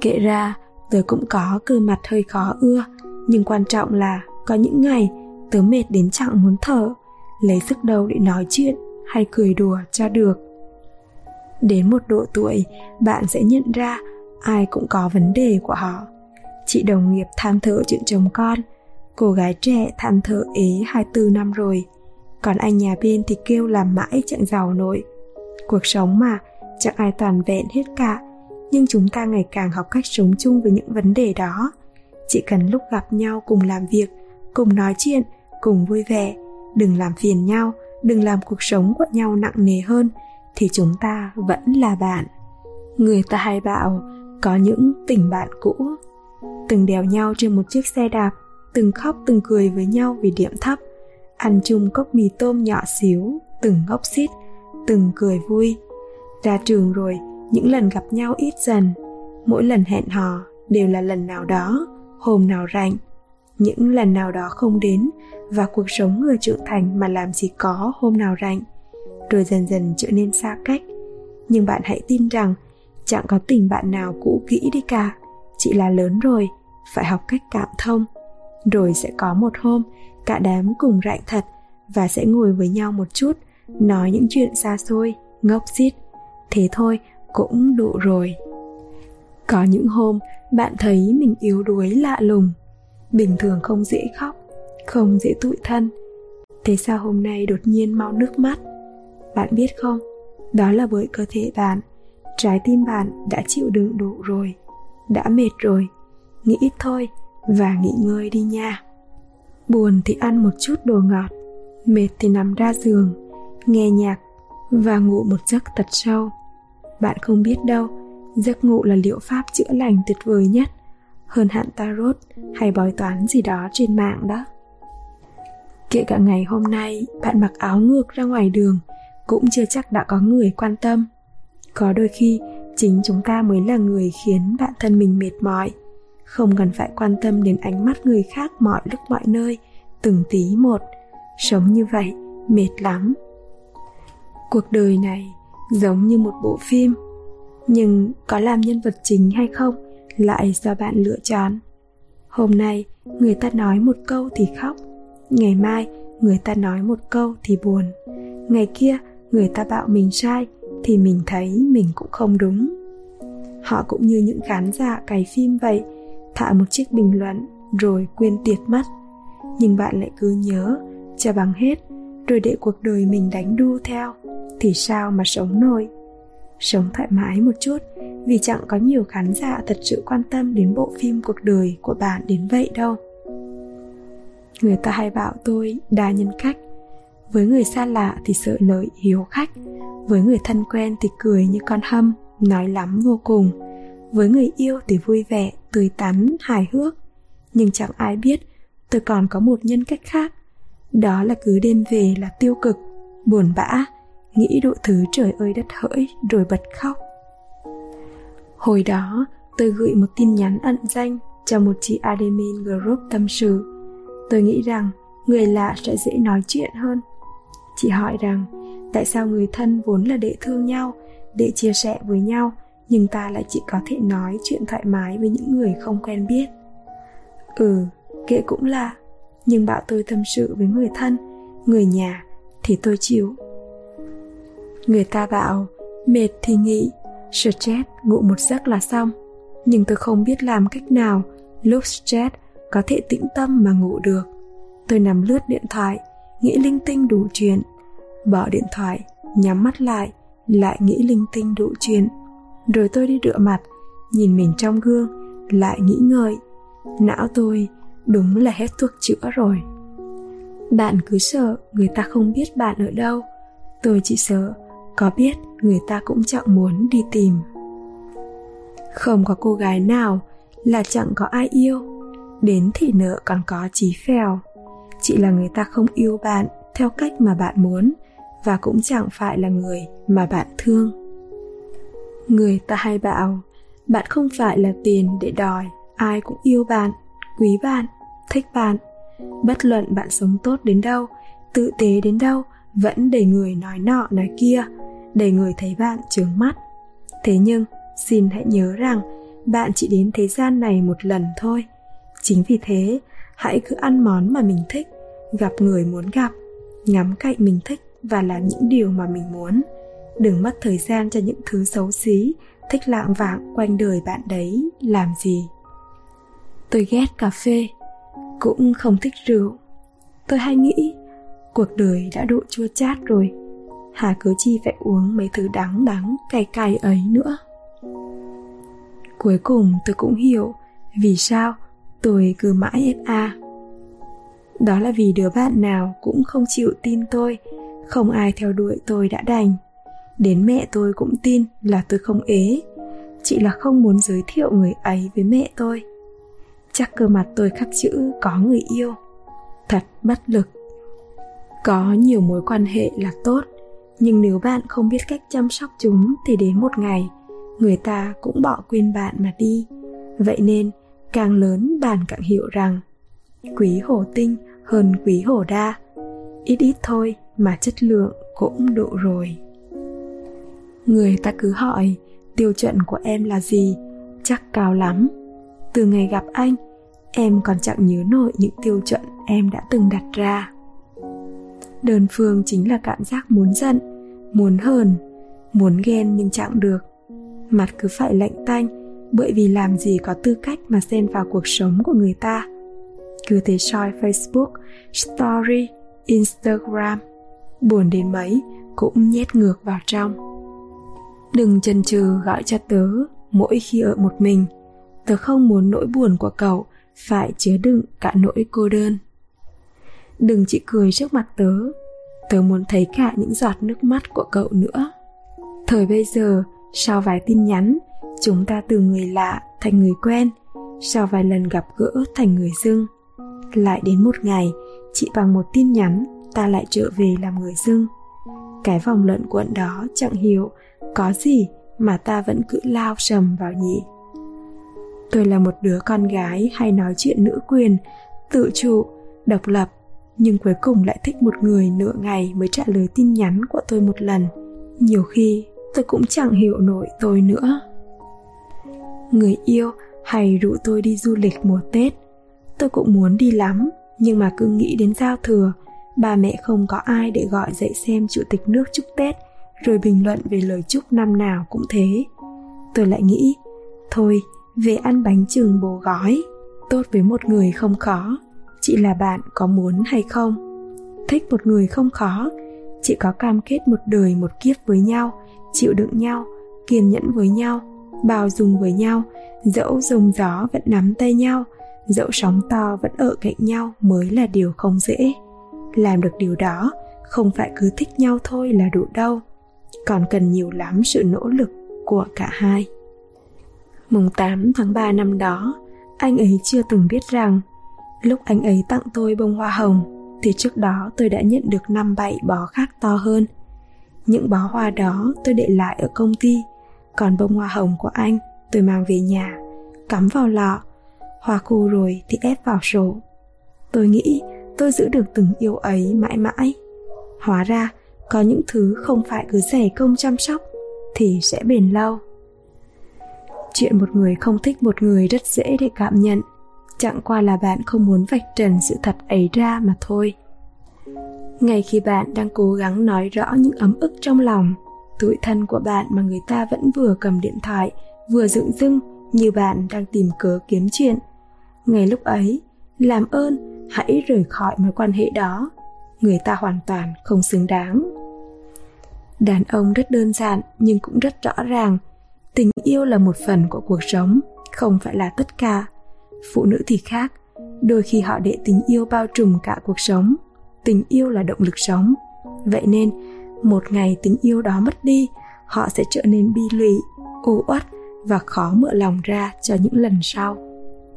Kệ ra, tôi cũng có cơ mặt hơi khó ưa, nhưng quan trọng là có những ngày tớ mệt đến chẳng muốn thở, lấy sức đâu để nói chuyện hay cười đùa cho được. Đến một độ tuổi, bạn sẽ nhận ra ai cũng có vấn đề của họ. Chị đồng nghiệp than thở chuyện chồng con, cô gái trẻ than thở ế 24 năm rồi. Còn anh nhà bên thì kêu làm mãi chẳng giàu nổi. Cuộc sống mà, chẳng ai toàn vẹn hết cả, nhưng chúng ta ngày càng học cách sống chung với những vấn đề đó. Chỉ cần lúc gặp nhau cùng làm việc, cùng nói chuyện cùng vui vẻ. Đừng làm phiền nhau, đừng làm cuộc sống của nhau nặng nề hơn, thì chúng ta vẫn là bạn. Người ta hay bảo, có những tình bạn cũ. Từng đèo nhau trên một chiếc xe đạp, từng khóc từng cười với nhau vì điểm thấp. Ăn chung cốc mì tôm nhỏ xíu, từng ngốc xít, từng cười vui. Ra trường rồi, những lần gặp nhau ít dần. Mỗi lần hẹn hò đều là lần nào đó, hôm nào rảnh những lần nào đó không đến và cuộc sống người trưởng thành mà làm gì có hôm nào rảnh. Rồi dần dần trở nên xa cách. Nhưng bạn hãy tin rằng chẳng có tình bạn nào cũ kỹ đi cả. Chị là lớn rồi, phải học cách cảm thông. Rồi sẽ có một hôm, cả đám cùng rạnh thật và sẽ ngồi với nhau một chút, nói những chuyện xa xôi, ngốc xít thế thôi, cũng đủ rồi. Có những hôm, bạn thấy mình yếu đuối lạ lùng bình thường không dễ khóc, không dễ tụi thân. Thế sao hôm nay đột nhiên mau nước mắt? Bạn biết không, đó là bởi cơ thể bạn, trái tim bạn đã chịu đựng đủ rồi, đã mệt rồi. Nghĩ ít thôi và nghỉ ngơi đi nha. Buồn thì ăn một chút đồ ngọt, mệt thì nằm ra giường, nghe nhạc và ngủ một giấc thật sâu. Bạn không biết đâu, giấc ngủ là liệu pháp chữa lành tuyệt vời nhất hơn hạn tarot hay bói toán gì đó trên mạng đó. Kể cả ngày hôm nay, bạn mặc áo ngược ra ngoài đường cũng chưa chắc đã có người quan tâm. Có đôi khi, chính chúng ta mới là người khiến bản thân mình mệt mỏi, không cần phải quan tâm đến ánh mắt người khác mọi lúc mọi nơi, từng tí một. Sống như vậy, mệt lắm. Cuộc đời này giống như một bộ phim, nhưng có làm nhân vật chính hay không lại do bạn lựa chọn. Hôm nay, người ta nói một câu thì khóc, ngày mai, người ta nói một câu thì buồn. Ngày kia, người ta bảo mình sai thì mình thấy mình cũng không đúng. Họ cũng như những khán giả cày phim vậy, thả một chiếc bình luận rồi quên tiệt mất. Nhưng bạn lại cứ nhớ, cho bằng hết, rồi để cuộc đời mình đánh đu theo, thì sao mà sống nổi? Sống thoải mái một chút. Vì chẳng có nhiều khán giả thật sự quan tâm đến bộ phim cuộc đời của bạn đến vậy đâu. Người ta hay bảo tôi, đa nhân cách. Với người xa lạ thì sợ lời hiếu khách. Với người thân quen thì cười như con hâm, nói lắm vô cùng. Với người yêu thì vui vẻ, tươi tắn, hài hước. Nhưng chẳng ai biết, tôi còn có một nhân cách khác. Đó là cứ đêm về là tiêu cực, buồn bã nghĩ đủ thứ trời ơi đất hỡi, rồi bật khóc. Hồi đó, tôi gửi một tin nhắn ẩn danh cho một chị admin group tâm sự. Tôi nghĩ rằng người lạ sẽ dễ nói chuyện hơn. Chị hỏi rằng, tại sao người thân vốn là để thương nhau, để chia sẻ với nhau, nhưng ta lại chỉ có thể nói chuyện thoải mái với những người không quen biết? Ừ kệ cũng là, nhưng bảo tôi tâm sự với người thân, người nhà thì tôi chịu người ta bảo, mệt thì nghỉ, stress ngủ một giấc là xong. Nhưng tôi không biết làm cách nào, lúc stress có thể tĩnh tâm mà ngủ được. Tôi nằm lướt điện thoại, nghĩ linh tinh đủ chuyện. Bỏ điện thoại, nhắm mắt lại lại nghĩ linh tinh đủ chuyện. Rồi tôi đi rửa mặt, nhìn mình trong gương, lại nghĩ ngợi. Não tôi đúng là hết thuốc chữa rồi. Bạn cứ sợ người ta không biết bạn ở đâu. Tôi chỉ sợ có biết người ta cũng chẳng muốn đi tìm. Không có cô gái nào là chẳng có ai yêu. Đến thì nợ còn có chí phèo. Chỉ là người ta không yêu bạn theo cách mà bạn muốn và cũng chẳng phải là người mà bạn thương. Người ta hay bảo, bạn không phải là tiền để đòi, ai cũng yêu bạn, quý bạn, thích bạn. Bất luận bạn sống tốt đến đâu tự tế đến đâu vẫn để người nói nọ nói kia, để người thấy bạn trướng mắt. Thế nhưng, xin hãy nhớ rằng, bạn chỉ đến thế gian này một lần thôi. Chính vì thế, hãy cứ ăn món mà mình thích, gặp người muốn gặp, ngắm cạnh mình thích và làm những điều mà mình muốn. Đừng mất thời gian cho những thứ xấu xí, thích lạng vạng quanh đời bạn đấy, làm gì? Tôi ghét cà phê, cũng không thích rượu. Tôi hay nghĩ cuộc đời đã độ chua chát rồi. Hà cớ chi phải uống mấy thứ đắng đắng cay cay ấy nữa. Cuối cùng tôi cũng hiểu vì sao tôi cứ mãi fa đó là vì đứa bạn nào cũng không chịu tin tôi, không ai theo đuổi tôi đã đành. Đến mẹ tôi cũng tin là tôi không ế, chỉ là không muốn giới thiệu người ấy với mẹ tôi. Chắc cơ mặt tôi khắc chữ có người yêu. Thật bất lực có nhiều mối quan hệ là tốt, nhưng nếu bạn không biết cách chăm sóc chúng thì đến một ngày, người ta cũng bỏ quên bạn mà đi. Vậy nên, càng lớn bạn càng hiểu rằng, quý hổ tinh hơn quý hổ đa. Ít ít thôi mà chất lượng cũng đủ rồi. Người ta cứ hỏi, tiêu chuẩn của em là gì? Chắc cao lắm. Từ ngày gặp anh, em còn chẳng nhớ nổi những tiêu chuẩn em đã từng đặt ra đơn phương chính là cảm giác muốn giận, muốn hờn, muốn ghen nhưng chẳng được. Mặt cứ phải lạnh tanh, bởi vì làm gì có tư cách mà xen vào cuộc sống của người ta. Cứ thế soi facebook, story, instagram, buồn đến mấy cũng nhét ngược vào trong. Đừng chần chừ gọi cho tớ mỗi khi ở một mình. Tớ không muốn nỗi buồn của cậu phải chứa đựng cả nỗi cô đơn đừng chỉ cười trước mặt tớ. Tớ muốn thấy cả những giọt nước mắt của cậu nữa. Thời bây giờ, sau vài tin nhắn, chúng ta từ người lạ thành người quen, sau vài lần gặp gỡ thành người dưng. Lại đến một ngày, chỉ bằng một tin nhắn, ta lại trở về làm người dưng. Cái vòng luận quẩn đó chẳng hiểu có gì mà ta vẫn cứ lao sầm vào nhỉ. Tôi là một đứa con gái hay nói chuyện nữ quyền, tự chủ, độc lập nhưng cuối cùng lại thích một người nửa ngày mới trả lời tin nhắn của tôi một lần. Nhiều khi, tôi cũng chẳng hiểu nổi tôi nữa. Người yêu hay rủ tôi đi du lịch mùa tết. Tôi cũng muốn đi lắm, nhưng mà cứ nghĩ đến giao thừa, ba mẹ không có ai để gọi dậy xem chủ tịch nước chúc tết, rồi bình luận về lời chúc năm nào cũng thế. Tôi lại nghĩ, thôi, về ăn bánh chừng bồ gói, tốt với một người không khó chị là bạn có muốn hay không? Thích một người không khó. Chỉ có cam kết một đời một kiếp với nhau, chịu đựng nhau, kiên nhẫn với nhau, bao dung với nhau, dẫu rồng gió vẫn nắm tay nhau, dẫu sóng to vẫn ở cạnh nhau mới là điều không dễ. Làm được điều đó, không phải cứ thích nhau thôi là đủ đâu. Còn cần nhiều lắm sự nỗ lực của cả hai. Mùng 8 tháng 3 năm đó, anh ấy chưa từng biết rằng lúc anh ấy tặng tôi bông hoa hồng, thì trước đó tôi đã nhận được năm bảy bó khác to hơn. Những bó hoa đó tôi để lại ở công ty, còn bông hoa hồng của anh tôi mang về nhà, cắm vào lọ, hoa khô rồi thì ép vào sổ. Tôi nghĩ tôi giữ được từng yêu ấy mãi mãi. Hóa ra, có những thứ không phải cứ rẻ công chăm sóc thì sẽ bền lâu. Chuyện một người không thích một người rất dễ để cảm nhận chẳng qua là bạn không muốn vạch trần sự thật ấy ra mà thôi. Ngay khi bạn đang cố gắng nói rõ những ấm ức trong lòng, tuổi thân của bạn mà người ta vẫn vừa cầm điện thoại, vừa dựng dưng như bạn đang tìm cớ kiếm chuyện, ngay lúc ấy, làm ơn, hãy rời khỏi mối quan hệ đó. Người ta hoàn toàn không xứng đáng. Đàn ông rất đơn giản nhưng cũng rất rõ ràng, tình yêu là một phần của cuộc sống, không phải là tất cả phụ nữ thì khác, đôi khi họ để tình yêu bao trùm cả cuộc sống. Tình yêu là động lực sống. Vậy nên, một ngày tình yêu đó mất đi, họ sẽ trở nên bi lụy u uất và khó mở lòng ra cho những lần sau.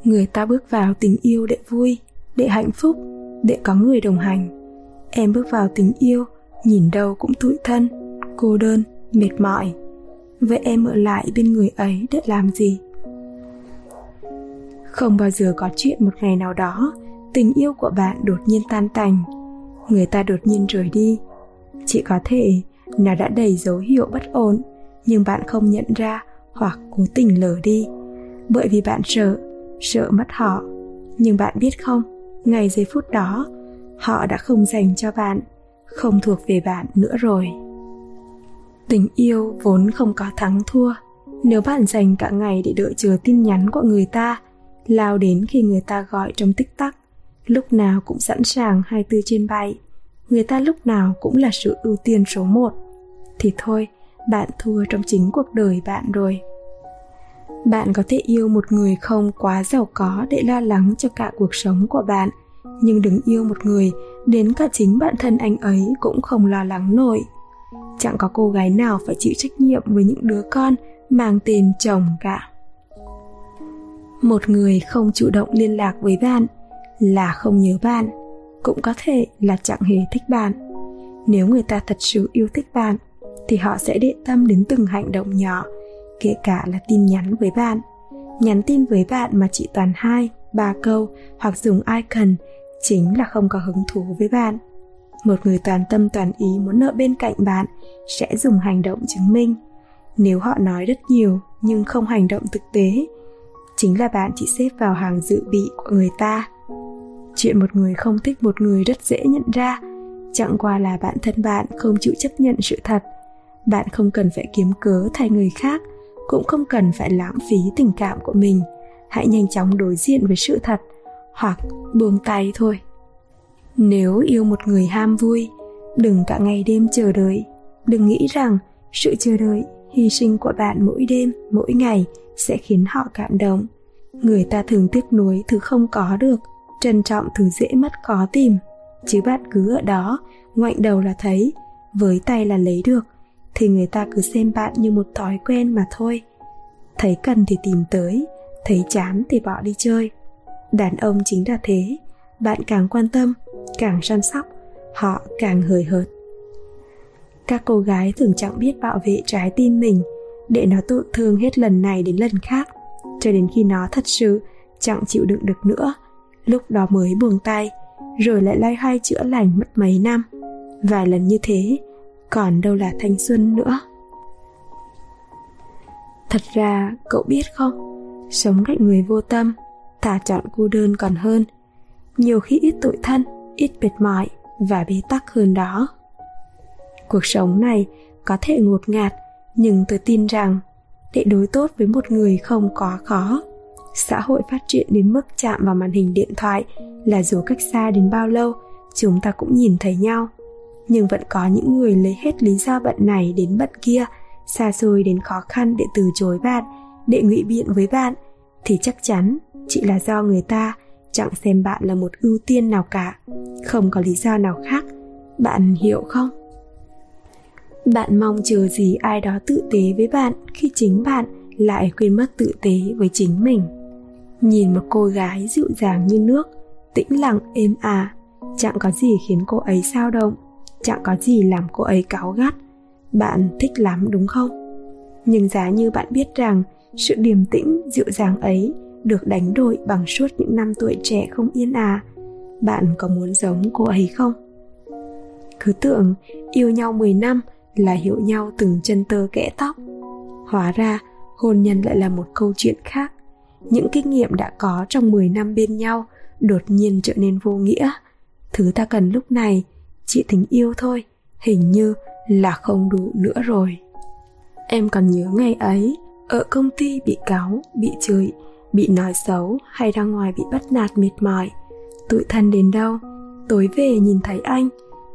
Người ta bước vào tình yêu để vui, để hạnh phúc, để có người đồng hành. Em bước vào tình yêu, nhìn đâu cũng tủi thân, cô đơn, mệt mỏi. Vậy em ở lại bên người ấy để làm gì? Không bao giờ có chuyện một ngày nào đó, tình yêu của bạn đột nhiên tan tành. Người ta đột nhiên rời đi. Chỉ có thể nó đã đầy dấu hiệu bất ổn, nhưng bạn không nhận ra hoặc cố tình lờ đi. Bởi vì bạn sợ sợ mất họ. Nhưng bạn biết không ngày giây phút đó, họ đã không dành cho bạn, không thuộc về bạn nữa rồi. Tình yêu vốn không có thắng thua. Nếu bạn dành cả ngày để đợi chờ tin nhắn của người ta lao đến khi người ta gọi trong tích tắc. Lúc nào cũng sẵn sàng 24 trên 7 người ta lúc nào cũng là sự ưu tiên số một. Thì thôi, bạn thua trong chính cuộc đời bạn rồi. Bạn có thể yêu một người không quá giàu có để lo lắng cho cả cuộc sống của bạn, nhưng đừng yêu một người đến cả chính bản thân anh ấy cũng không lo lắng nổi. Chẳng có cô gái nào phải chịu trách nhiệm với những đứa con mang tên chồng cả một người không chủ động liên lạc với bạn là không nhớ bạn, cũng có thể là chẳng hề thích bạn. Nếu người ta thật sự yêu thích bạn, thì họ sẽ để tâm đến từng hành động nhỏ, kể cả là tin nhắn với bạn. Nhắn tin với bạn mà chỉ toàn hai, ba câu hoặc dùng icon chính là không có hứng thú với bạn. Một người toàn tâm toàn ý muốn ở bên cạnh bạn sẽ dùng hành động chứng minh. Nếu họ nói rất nhiều nhưng không hành động thực tế chính là bạn chỉ xếp vào hàng dự bị của người ta. Chuyện một người không thích một người rất dễ nhận ra. Chẳng qua là bạn thân bạn không chịu chấp nhận sự thật. Bạn không cần phải kiếm cớ thay người khác, cũng không cần phải lãng phí tình cảm của mình. Hãy nhanh chóng đối diện với sự thật, hoặc buông tay thôi. Nếu yêu một người ham vui, đừng cả ngày đêm chờ đợi. Đừng nghĩ rằng sự chờ đợi, hy sinh của bạn mỗi đêm, mỗi ngày sẽ khiến họ cảm động. Người ta thường tiếc nuối thứ không có được, trân trọng thứ dễ mất khó tìm. Chứ bạn cứ ở đó, ngoảnh đầu là thấy, với tay là lấy được, thì người ta cứ xem bạn như một thói quen mà thôi. Thấy cần thì tìm tới, thấy chán thì bỏ đi chơi. Đàn ông chính là thế, bạn càng quan tâm, càng săn sóc, họ càng hời hợt. Các cô gái thường chẳng biết bảo vệ trái tim mình để nó tổn thương hết lần này đến lần khác. Cho đến khi nó thật sự chẳng chịu đựng được nữa, lúc đó mới buông tay, rồi lại loay hoay chữa lành mất mấy năm. Vài lần như thế, còn đâu là thanh xuân nữa. Thật ra, cậu biết không? Sống cạnh người vô tâm thà chọn cô đơn còn hơn. Nhiều khi ít tủi thân, ít mệt mỏi và bế tắc hơn đó. Cuộc sống này có thể ngột ngạt nhưng tôi tin rằng, để đối tốt với một người không quá khó, xã hội phát triển đến mức chạm vào màn hình điện thoại là dù cách xa đến bao lâu, chúng ta cũng nhìn thấy nhau. Nhưng vẫn có những người lấy hết lý do bận này đến bận kia, xa xôi đến khó khăn để từ chối bạn, để ngụy biện với bạn, thì chắc chắn chỉ là do người ta chẳng xem bạn là một ưu tiên nào cả. Không có lý do nào khác. Bạn hiểu không? Bạn mong chờ gì ai đó tự tế với bạn khi chính bạn lại quên mất tự tế với chính mình. Nhìn một cô gái dịu dàng như nước, tĩnh lặng, êm à. Chẳng có gì khiến cô ấy sao động, chẳng có gì làm cô ấy cáu gắt. Bạn thích lắm, đúng không? Nhưng giá như bạn biết rằng, sự điềm tĩnh, dịu dàng ấy được đánh đổi bằng suốt những năm tuổi trẻ không yên à. Bạn có muốn giống cô ấy không? Cứ tưởng yêu nhau 10 năm là hiểu nhau từng chân tơ kẽ tóc. Hóa ra, hôn nhân lại là một câu chuyện khác. Những kinh nghiệm đã có trong 10 năm bên nhau đột nhiên trở nên vô nghĩa. Thứ ta cần lúc này chỉ tình yêu thôi, hình như là không đủ nữa rồi. Em còn nhớ ngày ấy, ở công ty bị cáo, bị chửi, bị nói xấu hay ra ngoài bị bắt nạt mệt mỏi. Tụi thân đến đâu? Tối về nhìn thấy anh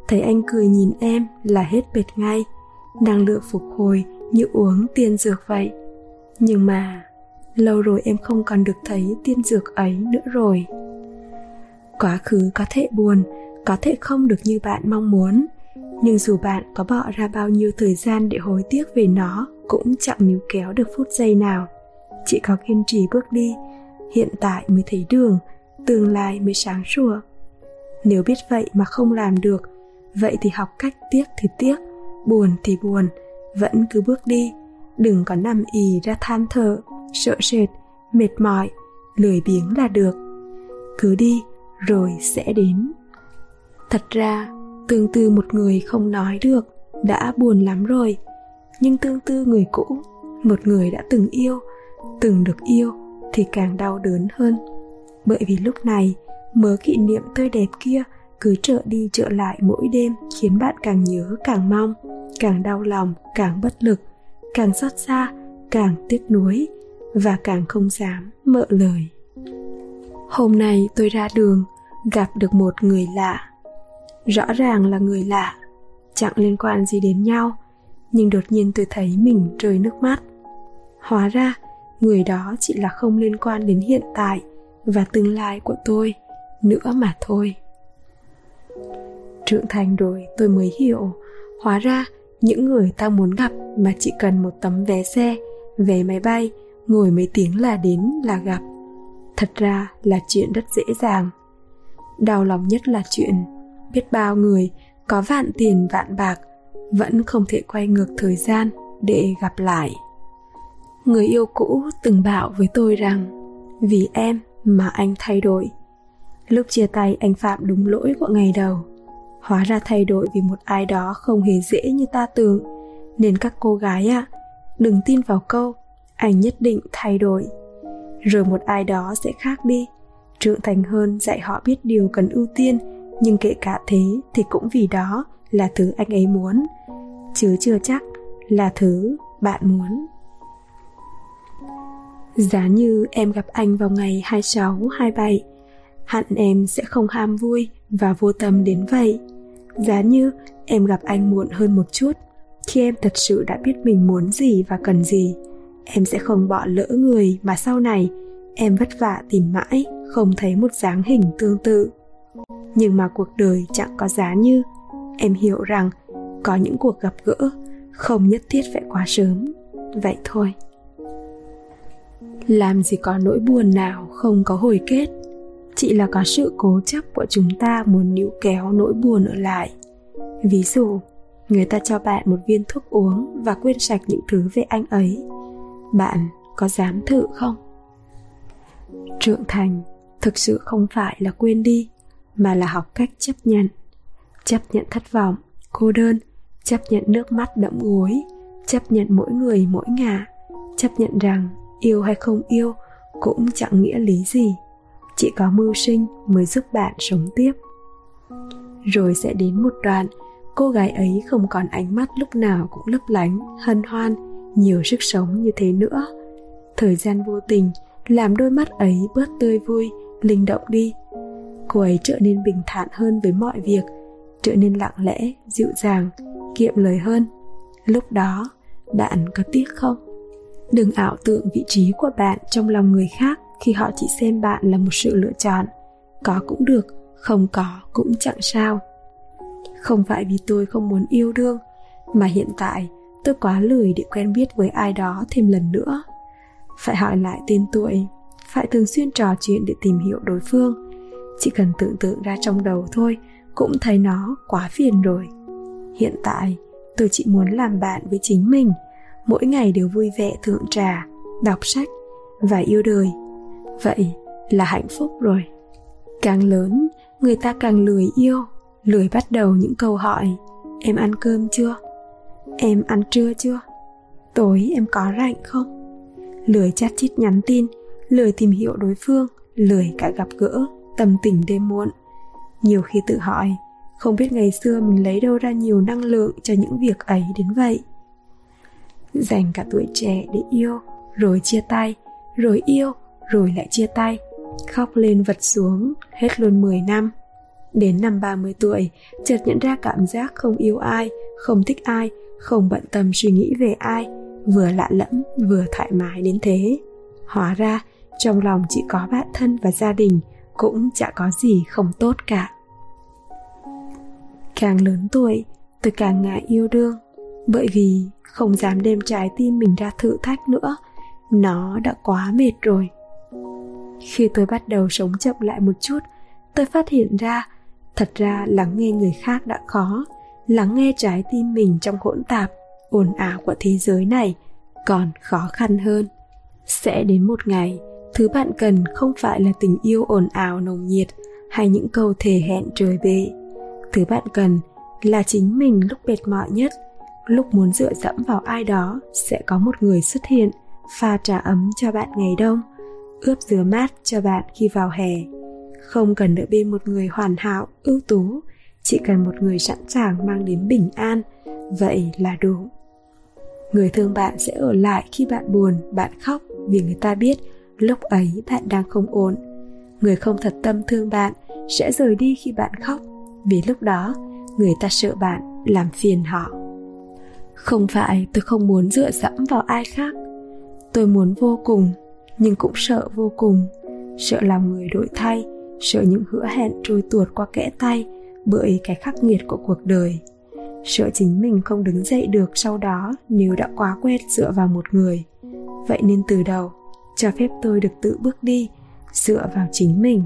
thấy anh cười nhìn em là hết bệt ngay. Năng lượng phục hồi như uống tiên dược vậy. Nhưng mà, lâu rồi em không còn được thấy tiên dược ấy nữa rồi. Quá khứ có thể buồn, có thể không được như bạn mong muốn. Nhưng dù bạn có bỏ ra bao nhiêu thời gian để hối tiếc về nó, cũng chẳng níu kéo được phút giây nào. Chỉ có kiên trì bước đi, hiện tại mới thấy đường, tương lai mới sáng sủa. Nếu biết vậy mà không làm được vậy thì học cách tiếc thì tiếc, buồn thì buồn, vẫn cứ bước đi. Đừng có nằm ì ra than thở, sợ sệt, mệt mỏi, lười biếng là được. Cứ đi, rồi sẽ đến. Thật ra, tương tư một người không nói được, đã buồn lắm rồi. Nhưng tương tư người cũ, một người đã từng yêu, từng được yêu, thì càng đau đớn hơn. Bởi vì lúc này, mớ kỷ niệm tươi đẹp kia cứ trở đi trở lại mỗi đêm khiến bạn càng nhớ, càng mong, càng đau lòng, càng bất lực, càng xót xa, càng tiếc nuối và càng không dám mợ lời. Hôm nay tôi ra đường, gặp được một người lạ. Rõ ràng là người lạ, chẳng liên quan gì đến nhau, nhưng đột nhiên tôi thấy mình rơi nước mắt. Hóa ra, người đó chỉ là không liên quan đến hiện tại và tương lai của tôi nữa mà thôi trưởng thành rồi, tôi mới hiểu. Hóa ra, những người ta muốn gặp mà chỉ cần một tấm vé xe, vé máy bay, ngồi mấy tiếng là đến, là gặp. Thật ra là chuyện rất dễ dàng. Đau lòng nhất là chuyện, biết bao người có vạn tiền vạn bạc vẫn không thể quay ngược thời gian để gặp lại. Người yêu cũ từng bảo với tôi rằng, vì em mà anh thay đổi lúc chia tay anh phạm đúng lỗi của ngày đầu. Hóa ra thay đổi vì một ai đó không hề dễ như ta tưởng. Nên các cô gái ạ à, đừng tin vào câu anh nhất định thay đổi. Rồi một ai đó sẽ khác đi. Trưởng thành hơn dạy họ biết điều cần ưu tiên nhưng kể cả thế thì cũng vì đó là thứ anh ấy muốn. Chứ chưa chắc là thứ bạn muốn. Giá như em gặp anh vào ngày 26, 27 Hẳn em sẽ không ham vui và vô tâm đến vậy. Giá như em gặp anh muộn hơn một chút, Khi em thật sự đã biết mình muốn gì và cần gì, Em sẽ không bỏ lỡ người mà sau này Em vất vả tìm mãi, Không thấy một dáng hình tương tự. Nhưng mà cuộc đời chẳng có giá như Em hiểu rằng Có những cuộc gặp gỡ Không nhất thiết phải quá sớm. Vậy thôi. Làm gì có nỗi buồn nào không có hồi kết? Chỉ là có sự cố chấp của chúng ta muốn níu kéo nỗi buồn ở lại. Ví dụ, người ta cho bạn một viên thuốc uống và quên sạch những thứ về anh ấy. Bạn có dám thử không? Trưởng thành thực sự không phải là quên đi, mà là học cách chấp nhận. Chấp nhận thất vọng, cô đơn, chấp nhận nước mắt đẫm gối, chấp nhận mỗi người mỗi ngả chấp nhận rằng yêu hay không yêu cũng chẳng nghĩa lý gì chỉ có mưu sinh mới giúp bạn sống tiếp. Rồi sẽ đến một đoạn, cô gái ấy không còn ánh mắt lúc nào cũng lấp lánh, hân hoan, nhiều sức sống như thế nữa. Thời gian vô tình làm đôi mắt ấy bớt tươi vui, linh động đi. Cô ấy trở nên bình thản hơn với mọi việc, trở nên lặng lẽ, dịu dàng, kiệm lời hơn. Lúc đó, bạn có tiếc không? Đừng ảo tưởng vị trí của bạn trong lòng người khác khi họ chỉ xem bạn là một sự lựa chọn. Có cũng được, không có cũng chẳng sao. Không phải vì tôi không muốn yêu đương, mà hiện tại tôi quá lười để quen biết với ai đó thêm lần nữa. Phải hỏi lại tên tuổi, phải thường xuyên trò chuyện để tìm hiểu đối phương. Chỉ cần tưởng tượng ra trong đầu thôi, cũng thấy nó quá phiền rồi. Hiện tại, tôi chỉ muốn làm bạn với chính mình, mỗi ngày đều vui vẻ thượng trà, đọc sách và yêu đời vậy là hạnh phúc rồi. Càng lớn, người ta càng lười yêu, lười bắt đầu những câu hỏi, em ăn cơm chưa? Em ăn trưa chưa? Tối em có rảnh không? Lười chat chít nhắn tin, lười tìm hiểu đối phương, lười cả gặp gỡ, tâm tình đêm muộn. Nhiều khi tự hỏi, không biết ngày xưa mình lấy đâu ra nhiều năng lượng cho những việc ấy đến vậy? Dành cả tuổi trẻ để yêu, rồi chia tay, rồi yêu rồi lại chia tay, khóc lên vật xuống, hết luôn 10 năm. Đến năm 30 tuổi, chợt nhận ra cảm giác không yêu ai, không thích ai, không bận tâm suy nghĩ về ai, vừa lạ lẫm, vừa thoải mái đến thế. Hóa ra, trong lòng chỉ có bạn thân và gia đình, cũng chả có gì không tốt cả. Càng lớn tuổi, tôi càng ngại yêu đương, bởi vì không dám đem trái tim mình ra thử thách nữa. Nó đã quá mệt rồi khi tôi bắt đầu sống chậm lại một chút tôi phát hiện ra thật ra lắng nghe người khác đã khó. Lắng nghe trái tim mình trong hỗn tạp ồn ào của thế giới này còn khó khăn hơn. Sẽ đến một ngày thứ bạn cần không phải là tình yêu ồn ào nồng nhiệt hay những câu thề hẹn trời về, thứ bạn cần là chính mình lúc mệt mỏi nhất lúc muốn dựa dẫm vào ai đó sẽ có một người xuất hiện pha trà ấm cho bạn ngày đông ướp dừa mát cho bạn khi vào hè. Không cần đợi bên một người hoàn hảo, ưu tú. Chỉ cần một người sẵn sàng mang đến bình an. Vậy là đủ. Người thương bạn sẽ ở lại khi bạn buồn, bạn khóc vì người ta biết lúc ấy bạn đang không ổn. Người không thật tâm thương bạn sẽ rời đi khi bạn khóc vì lúc đó người ta sợ bạn làm phiền họ. Không phải tôi không muốn dựa dẫm vào ai khác. Tôi muốn vô cùng nhưng cũng sợ vô cùng. Sợ làm người đổi thay, sợ những hứa hẹn trôi tuột qua kẽ tay bởi cái khắc nghiệt của cuộc đời. Sợ chính mình không đứng dậy được sau đó nếu đã quá quen dựa vào một người. Vậy nên từ đầu, cho phép tôi được tự bước đi, dựa vào chính mình.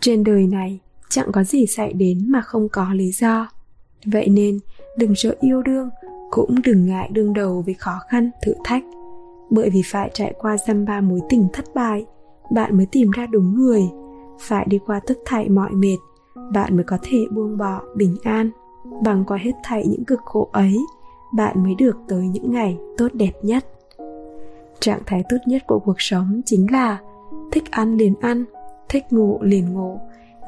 Trên đời này, chẳng có gì xảy đến mà không có lý do. Vậy nên, đừng sợ yêu đương, cũng đừng ngại đương đầu với khó khăn, thử thách bởi vì phải trải qua dăm ba mối tình thất bại, bạn mới tìm ra đúng người. Phải đi qua tất thảy mọi mệt, bạn mới có thể buông bỏ bình an. Bằng qua hết thảy những cực khổ ấy, bạn mới được tới những ngày tốt đẹp nhất. Trạng thái tốt nhất của cuộc sống chính là thích ăn liền ăn, thích ngủ liền ngủ.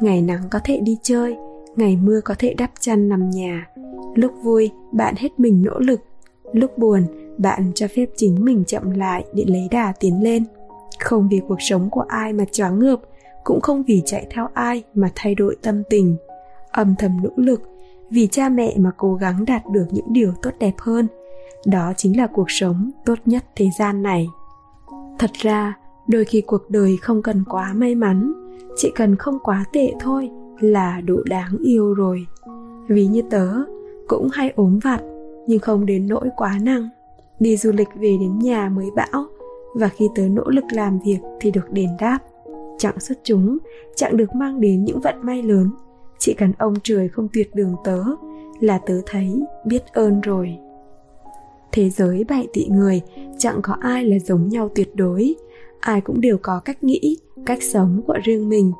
Ngày nắng có thể đi chơi, ngày mưa có thể đắp chăn nằm nhà. Lúc vui, bạn hết mình nỗ lực. Lúc buồn bạn cho phép chính mình chậm lại để lấy đà tiến lên. Không vì cuộc sống của ai mà choáng ngợp, cũng không vì chạy theo ai mà thay đổi tâm tình. Âm thầm nỗ lực, vì cha mẹ mà cố gắng đạt được những điều tốt đẹp hơn. Đó chính là cuộc sống tốt nhất thế gian này. Thật ra, đôi khi cuộc đời không cần quá may mắn, chỉ cần không quá tệ thôi là đủ đáng yêu rồi. Vì như tớ, cũng hay ốm vặt, nhưng không đến nỗi quá nặng đi du lịch về đến nhà mới bão, và khi tới nỗ lực làm việc thì được đền đáp. Chẳng xuất chúng chẳng được mang đến những vận may lớn. Chỉ cần ông trời không tuyệt đường tớ là tớ thấy biết ơn rồi. Thế giới bảy tỷ người, chẳng có ai là giống nhau tuyệt đối. Ai cũng đều có cách nghĩ, cách sống của riêng mình.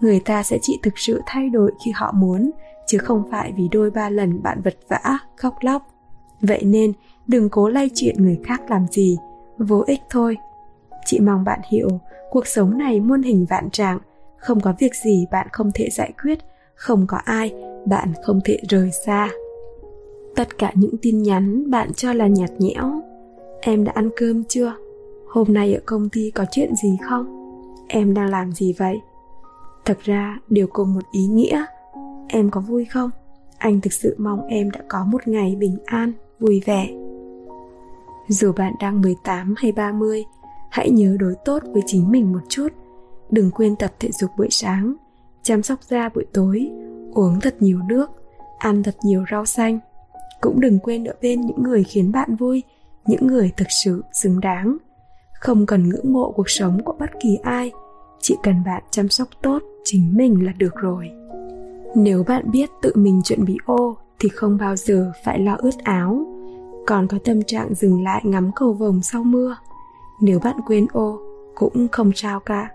Người ta sẽ chỉ thực sự thay đổi khi họ muốn, chứ không phải vì đôi ba lần bạn vật vã, khóc lóc vậy nên, đừng cố lay chuyện người khác làm gì. Vô ích thôi. Chị mong bạn hiểu, cuộc sống này muôn hình vạn trạng. Không có việc gì bạn không thể giải quyết. Không có ai, bạn không thể rời xa. Tất cả những tin nhắn bạn cho là nhạt nhẽo. Em đã ăn cơm chưa? Hôm nay ở công ty có chuyện gì không? Em đang làm gì vậy? Thật ra đều cùng một ý nghĩa. Em có vui không? Anh thực sự mong em đã có một ngày bình an vui vẻ dù bạn đang 18 hay 30, hãy nhớ đối tốt với chính mình một chút. Đừng quên tập thể dục buổi sáng, chăm sóc da buổi tối, uống thật nhiều nước, ăn thật nhiều rau xanh. Cũng đừng quên ở bên những người khiến bạn vui, những người thực sự xứng đáng. Không cần ngưỡng mộ cuộc sống của bất kỳ ai, chỉ cần bạn chăm sóc tốt chính mình là được rồi. Nếu bạn biết tự mình chuẩn bị ô thì không bao giờ phải lo ướt áo. Còn có tâm trạng dừng lại ngắm cầu vồng sau mưa, nếu bạn quên ô cũng không sao cả.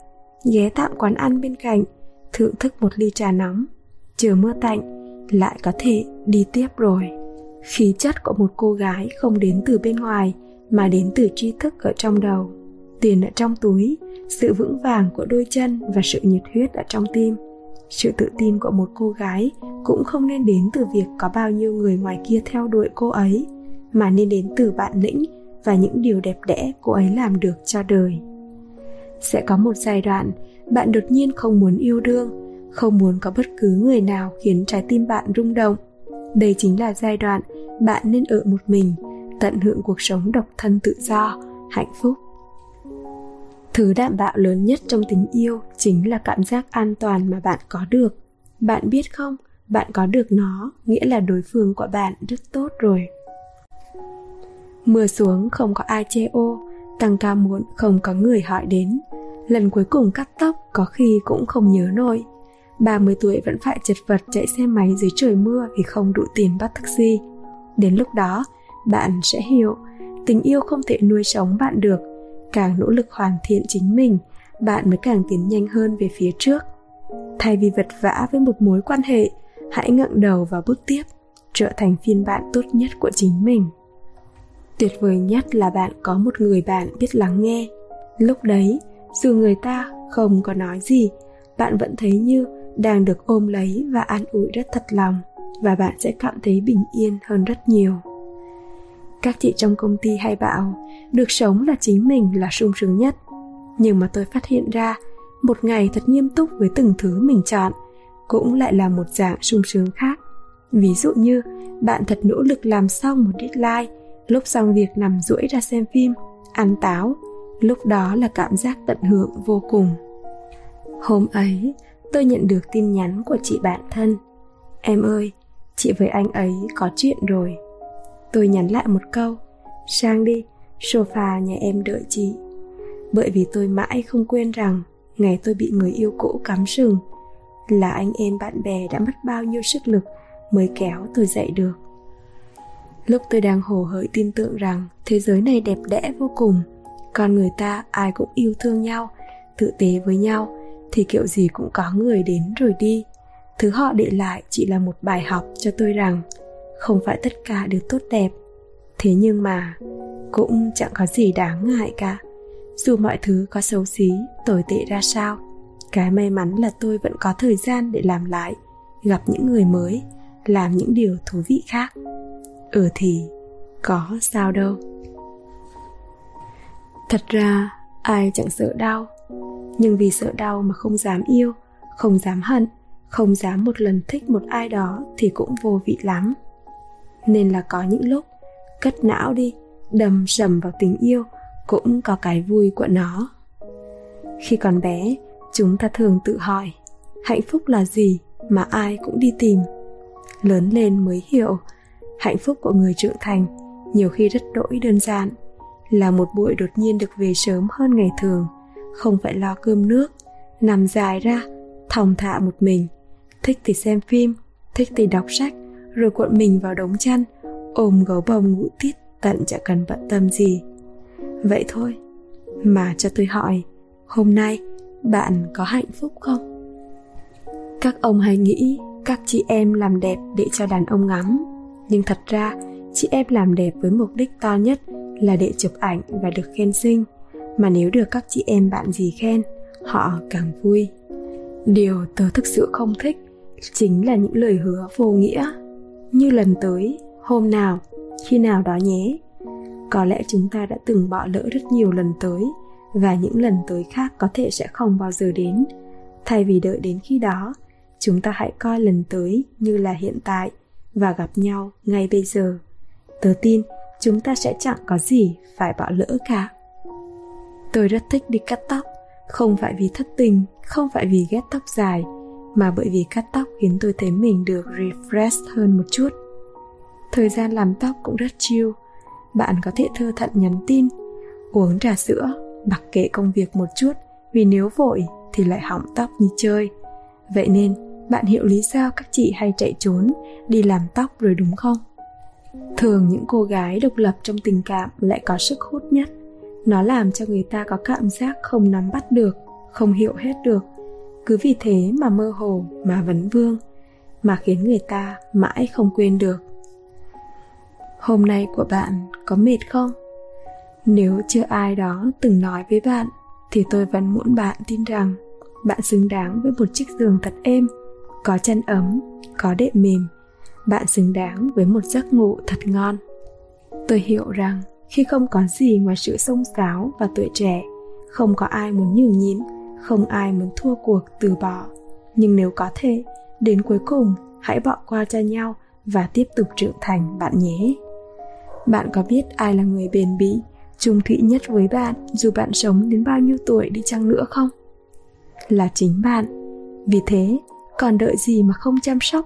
Ghé tạm quán ăn bên cạnh, thưởng thức một ly trà nóng. Chờ mưa tạnh, lại có thể đi tiếp rồi. Khí chất của một cô gái không đến từ bên ngoài, mà đến từ tri thức ở trong đầu. Tiền ở trong túi, sự vững vàng của đôi chân và sự nhiệt huyết ở trong tim sự tự tin của một cô gái cũng không nên đến từ việc có bao nhiêu người ngoài kia theo đuổi cô ấy, mà nên đến từ bản lĩnh và những điều đẹp đẽ cô ấy làm được cho đời. Sẽ có một giai đoạn, bạn đột nhiên không muốn yêu đương, không muốn có bất cứ người nào khiến trái tim bạn rung động. Đây chính là giai đoạn bạn nên ở một mình, tận hưởng cuộc sống độc thân tự do, hạnh phúc thứ đảm bảo lớn nhất trong tình yêu chính là cảm giác an toàn mà bạn có được. Bạn biết không? Bạn có được nó nghĩa là đối phương của bạn rất tốt rồi. Mưa xuống không có ai che ô. Tăng ca muộn không có người hỏi đến. Lần cuối cùng cắt tóc có khi cũng không nhớ nổi. 30 tuổi vẫn phải chật vật chạy xe máy dưới trời mưa vì không đủ tiền bắt taxi. Đến lúc đó, bạn sẽ hiểu tình yêu không thể nuôi sống bạn được. Càng nỗ lực hoàn thiện chính mình, bạn mới càng tiến nhanh hơn về phía trước. Thay vì vật vã với một mối quan hệ, hãy ngẩng đầu và bước tiếp, trở thành phiên bản tốt nhất của chính mình. Tuyệt vời nhất là bạn có một người bạn biết lắng nghe. Lúc đấy, dù người ta không có nói gì, bạn vẫn thấy như đang được ôm lấy và an ủi rất thật lòng và bạn sẽ cảm thấy bình yên hơn rất nhiều các chị trong công ty hay bảo, được sống là chính mình là sung sướng nhất. Nhưng mà tôi phát hiện ra, một ngày thật nghiêm túc với từng thứ mình chọn cũng lại là một dạng sung sướng khác. Ví dụ như, bạn thật nỗ lực làm xong một deadline, lúc xong việc nằm duỗi ra xem phim, ăn táo, lúc đó là cảm giác tận hưởng vô cùng. Hôm ấy, tôi nhận được tin nhắn của chị bạn thân. Em ơi, chị với anh ấy có chuyện rồi tôi nhắn lại một câu, sang đi, sofa nhà em đợi chị. Bởi vì tôi mãi không quên rằng ngày tôi bị người yêu cũ cắm sừng là anh em bạn bè đã mất bao nhiêu sức lực mới kéo tôi dậy được. Lúc tôi đang hồ hởi tin tưởng rằng thế giới này đẹp đẽ vô cùng, con người ta ai cũng yêu thương nhau tự tế với nhau, thì kiểu gì cũng có người đến rồi đi. Thứ họ để lại chỉ là một bài học cho tôi rằng không phải tất cả đều tốt đẹp. Thế nhưng mà, cũng chẳng có gì đáng ngại cả. Dù mọi thứ có xấu xí, tồi tệ ra sao, cái may mắn là tôi vẫn có thời gian để làm lại, gặp những người mới, làm những điều thú vị khác. Ừ thì, có sao đâu. Thật ra, ai chẳng sợ đau. Nhưng vì sợ đau mà không dám yêu, không dám hận, không dám một lần thích một ai đó thì cũng vô vị lắm nên là có những lúc cất não đi, đầm sầm vào tình yêu cũng có cái vui của nó. Khi còn bé, chúng ta thường tự hỏi, hạnh phúc là gì mà ai cũng đi tìm? Lớn lên mới hiểu, hạnh phúc của người trưởng thành nhiều khi rất đỗi đơn giản, là một buổi đột nhiên được về sớm hơn ngày thường, không phải lo cơm nước, nằm dài ra thòng thả một mình, thích thì xem phim, thích thì đọc sách rồi cuộn mình vào đống chăn, ôm gấu bông ngủ tít tận chả cần bận tâm gì. Vậy thôi, mà cho tôi hỏi, hôm nay bạn có hạnh phúc không? Các ông hay nghĩ các chị em làm đẹp để cho đàn ông ngắm, nhưng thật ra chị em làm đẹp với mục đích to nhất là để chụp ảnh và được khen xinh. Mà nếu được các chị em bạn gì khen, họ càng vui. Điều tớ thực sự không thích chính là những lời hứa vô nghĩa như lần tới, hôm nào, khi nào đó nhé. Có lẽ chúng ta đã từng bỏ lỡ rất nhiều lần tới, và những lần tới khác có thể sẽ không bao giờ đến. Thay vì đợi đến khi đó, chúng ta hãy coi lần tới như là hiện tại và gặp nhau ngay bây giờ. Tớ tin chúng ta sẽ chẳng có gì phải bỏ lỡ cả. Tôi rất thích đi cắt tóc, không phải vì thất tình, không phải vì ghét tóc dài mà bởi vì cắt tóc khiến tôi thấy mình được refresh hơn một chút. Thời gian làm tóc cũng rất chill. Bạn có thể thơ thận nhắn tin, uống trà sữa, mặc kệ công việc một chút, vì nếu vội thì lại hỏng tóc như chơi. Vậy nên, bạn hiểu lý do các chị hay chạy trốn, đi làm tóc rồi đúng không? Thường những cô gái độc lập trong tình cảm lại có sức hút nhất. Nó làm cho người ta có cảm giác không nắm bắt được, không hiểu hết được cứ vì thế mà mơ hồ mà vấn vương, mà khiến người ta mãi không quên được. Hôm nay của bạn có mệt không? Nếu chưa ai đó từng nói với bạn, thì tôi vẫn muốn bạn tin rằng bạn xứng đáng với một chiếc giường thật êm, có chân ấm, có đệm mềm. Bạn xứng đáng với một giấc ngủ thật ngon. Tôi hiểu rằng khi không có gì ngoài sự xông xáo và tuổi trẻ, không có ai muốn nhường nhịn không ai muốn thua cuộc từ bỏ. Nhưng nếu có thể, đến cuối cùng, hãy bỏ qua cho nhau và tiếp tục trưởng thành, bạn nhé. Bạn có biết ai là người bền bỉ, trung thủy nhất với bạn dù bạn sống đến bao nhiêu tuổi đi chăng nữa không? Là chính bạn. Vì thế, còn đợi gì mà không chăm sóc,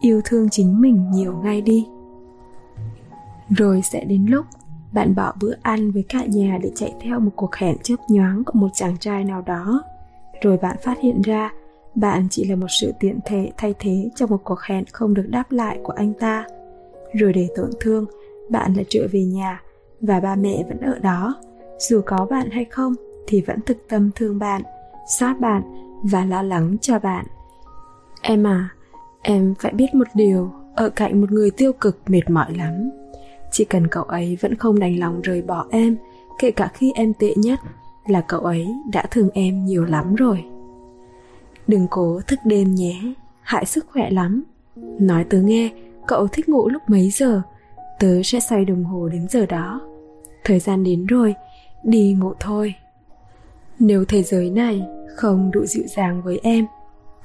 yêu thương chính mình nhiều ngay đi. Rồi sẽ đến lúc bạn bỏ bữa ăn với cả nhà để chạy theo một cuộc hẹn chớp nhoáng của một chàng trai nào đó rồi bạn phát hiện ra, bạn chỉ là một sự tiện thể thay thế cho một cuộc hẹn không được đáp lại của anh ta. Rồi để tổn thương, bạn lại trở về nhà và ba mẹ vẫn ở đó. Dù có bạn hay không thì vẫn thực tâm thương bạn xót bạn và lo lắng cho bạn. Em à em phải biết một điều, ở cạnh một người tiêu cực mệt mỏi lắm. Chỉ cần cậu ấy vẫn không đành lòng rời bỏ em, kể cả khi em tệ nhất là cậu ấy đã thương em nhiều lắm rồi. Đừng cố thức đêm nhé, hại sức khỏe lắm. Nói tớ nghe, cậu thích ngủ lúc mấy giờ? Tớ sẽ xoay đồng hồ đến giờ đó. Thời gian đến rồi, đi ngủ thôi. Nếu thế giới này không đủ dịu dàng với em,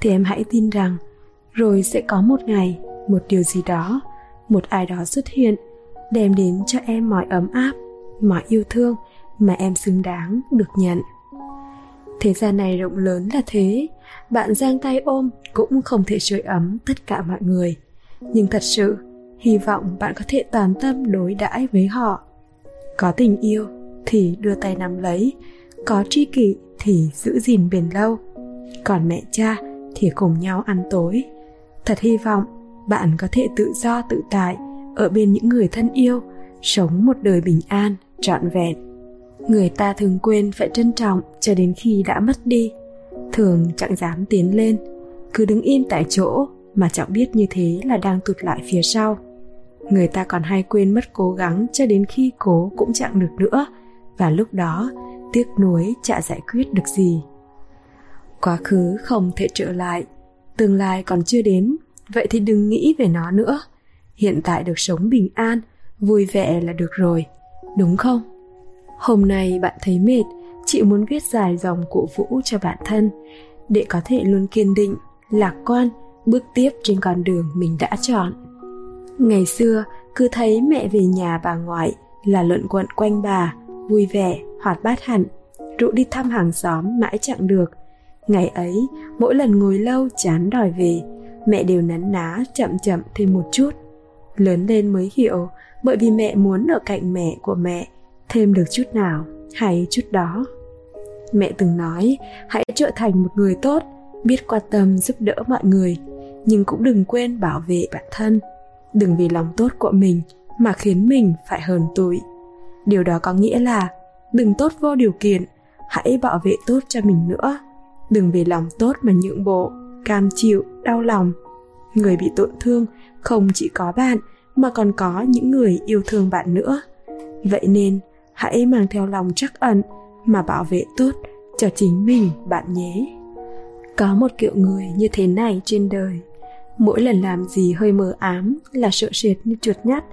thì em hãy tin rằng rồi sẽ có một ngày, một điều gì đó, một ai đó xuất hiện, đem đến cho em mọi ấm áp, mọi yêu thương mà em xứng đáng được nhận. Thế gian này rộng lớn là thế, bạn giang tay ôm cũng không thể sưởi ấm tất cả mọi người. Nhưng thật sự, hy vọng bạn có thể toàn tâm đối đãi với họ. Có tình yêu thì đưa tay nắm lấy, có tri kỷ thì giữ gìn bền lâu. Còn mẹ cha thì cùng nhau ăn tối. Thật hy vọng bạn có thể tự do tự tại ở bên những người thân yêu, sống một đời bình an, trọn vẹn người ta thường quên phải trân trọng cho đến khi đã mất đi. Thường chẳng dám tiến lên, cứ đứng im tại chỗ mà chẳng biết như thế là đang tụt lại phía sau. Người ta còn hay quên mất cố gắng cho đến khi cố cũng chẳng được nữa, và lúc đó tiếc nuối chả giải quyết được gì. Quá khứ không thể trở lại, tương lai còn chưa đến, vậy thì đừng nghĩ về nó nữa. Hiện tại được sống bình an, vui vẻ là được rồi, đúng không? Hôm nay bạn thấy mệt, chị muốn viết dài dòng cổ vũ cho bản thân. Để có thể luôn kiên định, lạc quan, bước tiếp trên con đường mình đã chọn. Ngày xưa, cứ thấy mẹ về nhà bà ngoại là luận quận quanh bà, vui vẻ, hoạt bát hẳn. Rượu đi thăm hàng xóm mãi chẳng được. Ngày ấy, mỗi lần ngồi lâu chán đòi về, mẹ đều nắn ná chậm chậm thêm một chút. Lớn lên mới hiểu, bởi vì mẹ muốn ở cạnh mẹ của mẹ thêm được chút nào hay chút đó. Mẹ từng nói, hãy trở thành một người tốt, biết quan tâm giúp đỡ mọi người, nhưng cũng đừng quên bảo vệ bản thân. Đừng vì lòng tốt của mình mà khiến mình phải hờn tủi điều đó có nghĩa là đừng tốt vô điều kiện, hãy bảo vệ tốt cho mình nữa. Đừng vì lòng tốt mà nhượng bộ, cam chịu, đau lòng. Người bị tổn thương không chỉ có bạn mà còn có những người yêu thương bạn nữa. Vậy nên hãy mang theo lòng trắc ẩn mà bảo vệ tốt cho chính mình, bạn nhé. Có một kiểu người như thế này trên đời, mỗi lần làm gì hơi mờ ám là sợ sệt như chuột nhắt,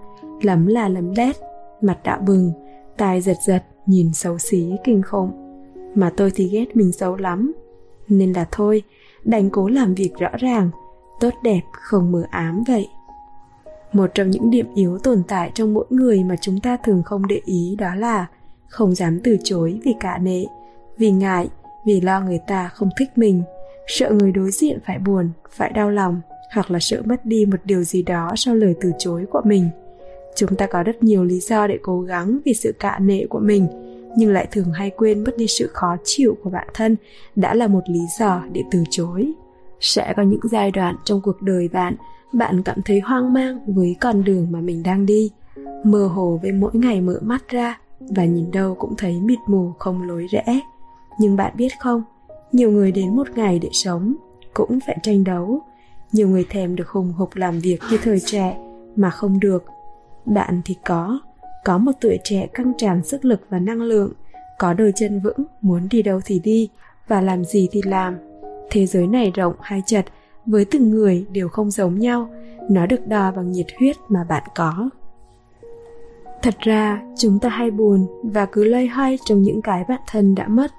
lấm là lấm lét, mặt đã bừng, tai giật giật, nhìn xấu xí, kinh khủng. Mà tôi thì ghét mình xấu lắm, nên là thôi, đành cố làm việc rõ ràng, tốt đẹp, không mờ ám vậy một trong những điểm yếu tồn tại trong mỗi người mà chúng ta thường không để ý đó là không dám từ chối vì cả nệ vì ngại, vì lo người ta không thích mình, sợ người đối diện phải buồn, phải đau lòng, hoặc là sợ mất đi một điều gì đó sau lời từ chối của mình. Chúng ta có rất nhiều lý do để cố gắng vì sự cạ nệ của mình, nhưng lại thường hay quên mất đi sự khó chịu của bản thân đã là một lý do để từ chối. Sẽ có những giai đoạn trong cuộc đời bạn bạn cảm thấy hoang mang với con đường mà mình đang đi. Mơ hồ với mỗi ngày mở mắt ra và nhìn đâu cũng thấy mịt mù không lối rẽ. Nhưng bạn biết không, nhiều người đến một ngày để sống cũng phải tranh đấu. Nhiều người thèm được hùng hục làm việc như thời trẻ mà không được. Bạn thì có có một tuổi trẻ căng tràn sức lực và năng lượng, có đôi chân vững, muốn đi đâu thì đi và làm gì thì làm. Thế giới này rộng hay chật với từng người đều không giống nhau. Nó được đo bằng nhiệt huyết mà bạn có. Thật ra, chúng ta hay buồn và cứ loay hoay trong những cái bạn thân đã mất.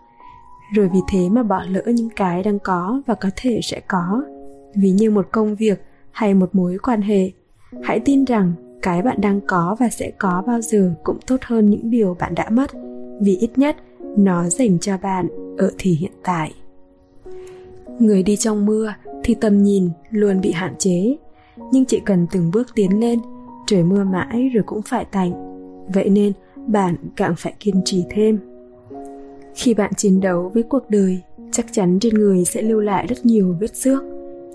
Rồi vì thế mà bỏ lỡ những cái đang có và có thể sẽ có. Vì như một công việc hay một mối quan hệ, hãy tin rằng cái bạn đang có và sẽ có bao giờ cũng tốt hơn những điều bạn đã mất, vì ít nhất nó dành cho bạn ở thì hiện tại. Người đi trong mưa thì tầm nhìn luôn bị hạn chế. Nhưng chỉ cần từng bước tiến lên, trời mưa mãi rồi cũng phải tạnh. Vậy nên bạn càng phải kiên trì thêm. Khi bạn chiến đấu với cuộc đời, chắc chắn trên người sẽ lưu lại rất nhiều vết xước.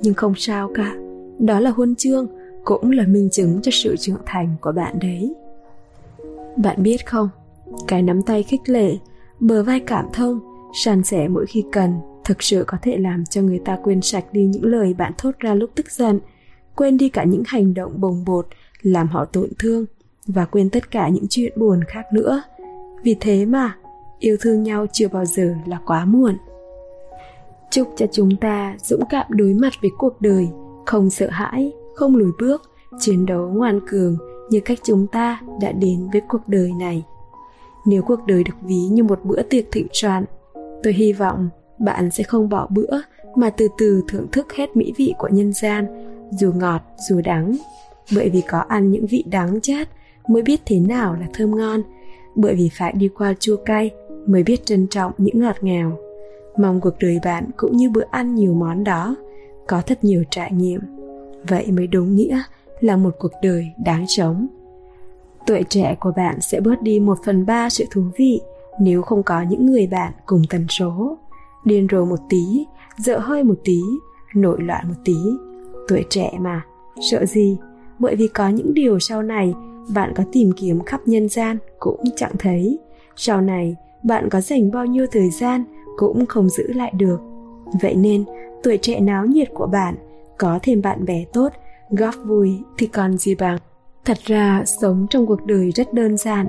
Nhưng không sao cả, đó là huân chương, cũng là minh chứng cho sự trưởng thành của bạn đấy. Bạn biết không, cái nắm tay khích lệ, bờ vai cảm thông, san sẻ mỗi khi cần thực sự có thể làm cho người ta quên sạch đi những lời bạn thốt ra lúc tức giận, quên đi cả những hành động bồng bột, làm họ tổn thương, và quên tất cả những chuyện buồn khác nữa. Vì thế mà, yêu thương nhau chưa bao giờ là quá muộn. Chúc cho chúng ta dũng cảm đối mặt với cuộc đời, không sợ hãi, không lùi bước, chiến đấu ngoan cường như cách chúng ta đã đến với cuộc đời này. Nếu cuộc đời được ví như một bữa tiệc thịnh soạn, tôi hy vọng bạn sẽ không bỏ bữa, mà từ từ thưởng thức hết mỹ vị của nhân gian, dù ngọt, dù đắng. Bởi vì có ăn những vị đắng chát, mới biết thế nào là thơm ngon. Bởi vì phải đi qua chua cay, mới biết trân trọng những ngọt ngào. Mong cuộc đời bạn cũng như bữa ăn nhiều món đó, có thật nhiều trải nghiệm. Vậy mới đúng nghĩa là một cuộc đời đáng sống. Tuổi trẻ của bạn sẽ bớt đi một phần ba sự thú vị nếu không có những người bạn cùng tần số điên rồ một tí, dở hơi một tí, nổi loạn một tí. Tuổi trẻ mà, sợ gì? Bởi vì có những điều sau này bạn có tìm kiếm khắp nhân gian cũng chẳng thấy. Sau này bạn có dành bao nhiêu thời gian cũng không giữ lại được. Vậy nên, tuổi trẻ náo nhiệt của bạn, có thêm bạn bè tốt, góp vui thì còn gì bằng. Thật ra, sống trong cuộc đời rất đơn giản.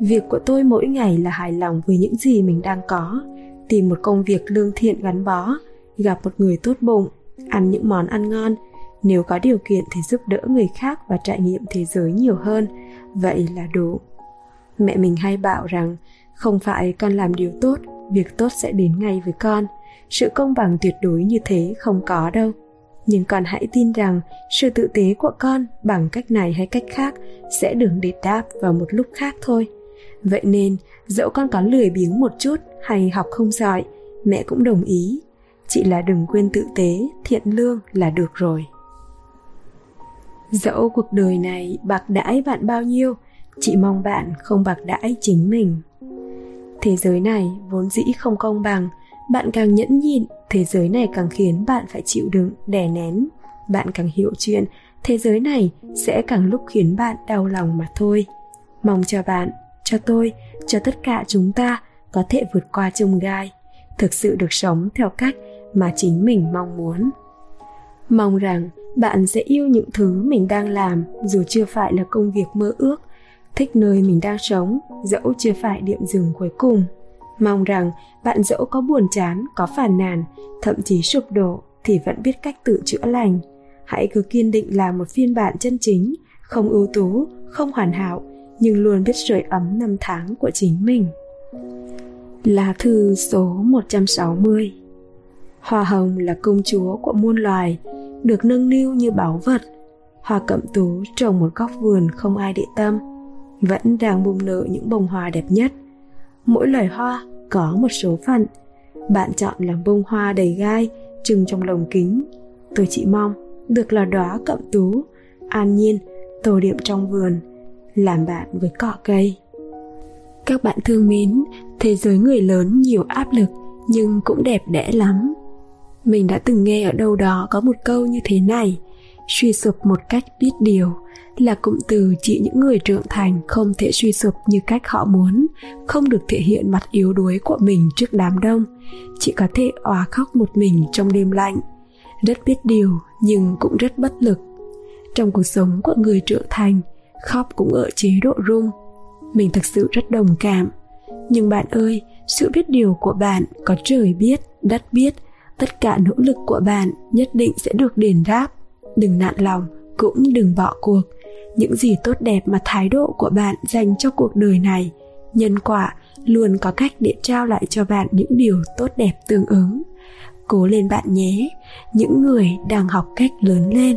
Việc của tôi mỗi ngày là hài lòng với những gì mình đang có tìm một công việc lương thiện gắn bó, gặp một người tốt bụng, ăn những món ăn ngon. Nếu có điều kiện thì giúp đỡ người khác và trải nghiệm thế giới nhiều hơn. Vậy là đủ. Mẹ mình hay bảo rằng, không phải con làm điều tốt, việc tốt sẽ đến ngay với con. Sự công bằng tuyệt đối như thế không có đâu. Nhưng con hãy tin rằng sự tự tế của con bằng cách này hay cách khác sẽ được đền đáp vào một lúc khác thôi vậy nên, dẫu con có lười biếng một chút hay học không giỏi, mẹ cũng đồng ý. Chị là đừng quên tự tế, thiện lương là được rồi. Dẫu cuộc đời này bạc đãi bạn bao nhiêu chị mong bạn không bạc đãi chính mình. Thế giới này vốn dĩ không công bằng, bạn càng nhẫn nhịn, thế giới này càng khiến bạn phải chịu đựng, đè nén. Bạn càng hiểu chuyện, thế giới này sẽ càng lúc khiến bạn đau lòng mà thôi. Mong cho bạn cho tôi, cho tất cả chúng ta có thể vượt qua chông gai, thực sự được sống theo cách mà chính mình mong muốn. Mong rằng bạn sẽ yêu những thứ mình đang làm dù chưa phải là công việc mơ ước, thích nơi mình đang sống dẫu chưa phải điểm dừng cuối cùng. Mong rằng bạn dẫu có buồn chán, có phản nàn, thậm chí sụp đổ thì vẫn biết cách tự chữa lành. Hãy cứ kiên định làm một phiên bản chân chính, không ưu tú, không hoàn hảo nhưng luôn biết sưởi ấm năm tháng của chính mình Lá thư số 160 Hoa hồng là công chúa của muôn loài, được nâng niu như báu vật. Hoa cẩm tú trồng một góc vườn không ai để tâm, vẫn đang bùng nở những bông hoa đẹp nhất. Mỗi loài hoa có một số phận. Bạn chọn làm bông hoa đầy gai, trưng trong lồng kính. Tôi chỉ mong được là đóa cẩm tú, an nhiên, tô điểm trong vườn, làm bạn với cỏ cây. Các bạn thương mến, thế giới người lớn nhiều áp lực nhưng cũng đẹp đẽ lắm. Mình đã từng nghe ở đâu đó có một câu như thế này, suy sụp một cách biết điều là cụm từ chỉ những người trưởng thành không thể suy sụp như cách họ muốn, không được thể hiện mặt yếu đuối của mình trước đám đông, chỉ có thể òa khóc một mình trong đêm lạnh rất biết điều nhưng cũng rất bất lực trong cuộc sống của người trưởng thành khóc cũng ở chế độ rung. Mình thực sự rất đồng cảm. Nhưng bạn ơi, sự biết điều của bạn có trời biết, đất biết, tất cả nỗ lực của bạn nhất định sẽ được đền đáp. Đừng nản lòng, cũng đừng bỏ cuộc. Những gì tốt đẹp mà thái độ của bạn dành cho cuộc đời này, nhân quả luôn có cách để trao lại cho bạn những điều tốt đẹp tương ứng. Cố lên bạn nhé, những người đang học cách lớn lên.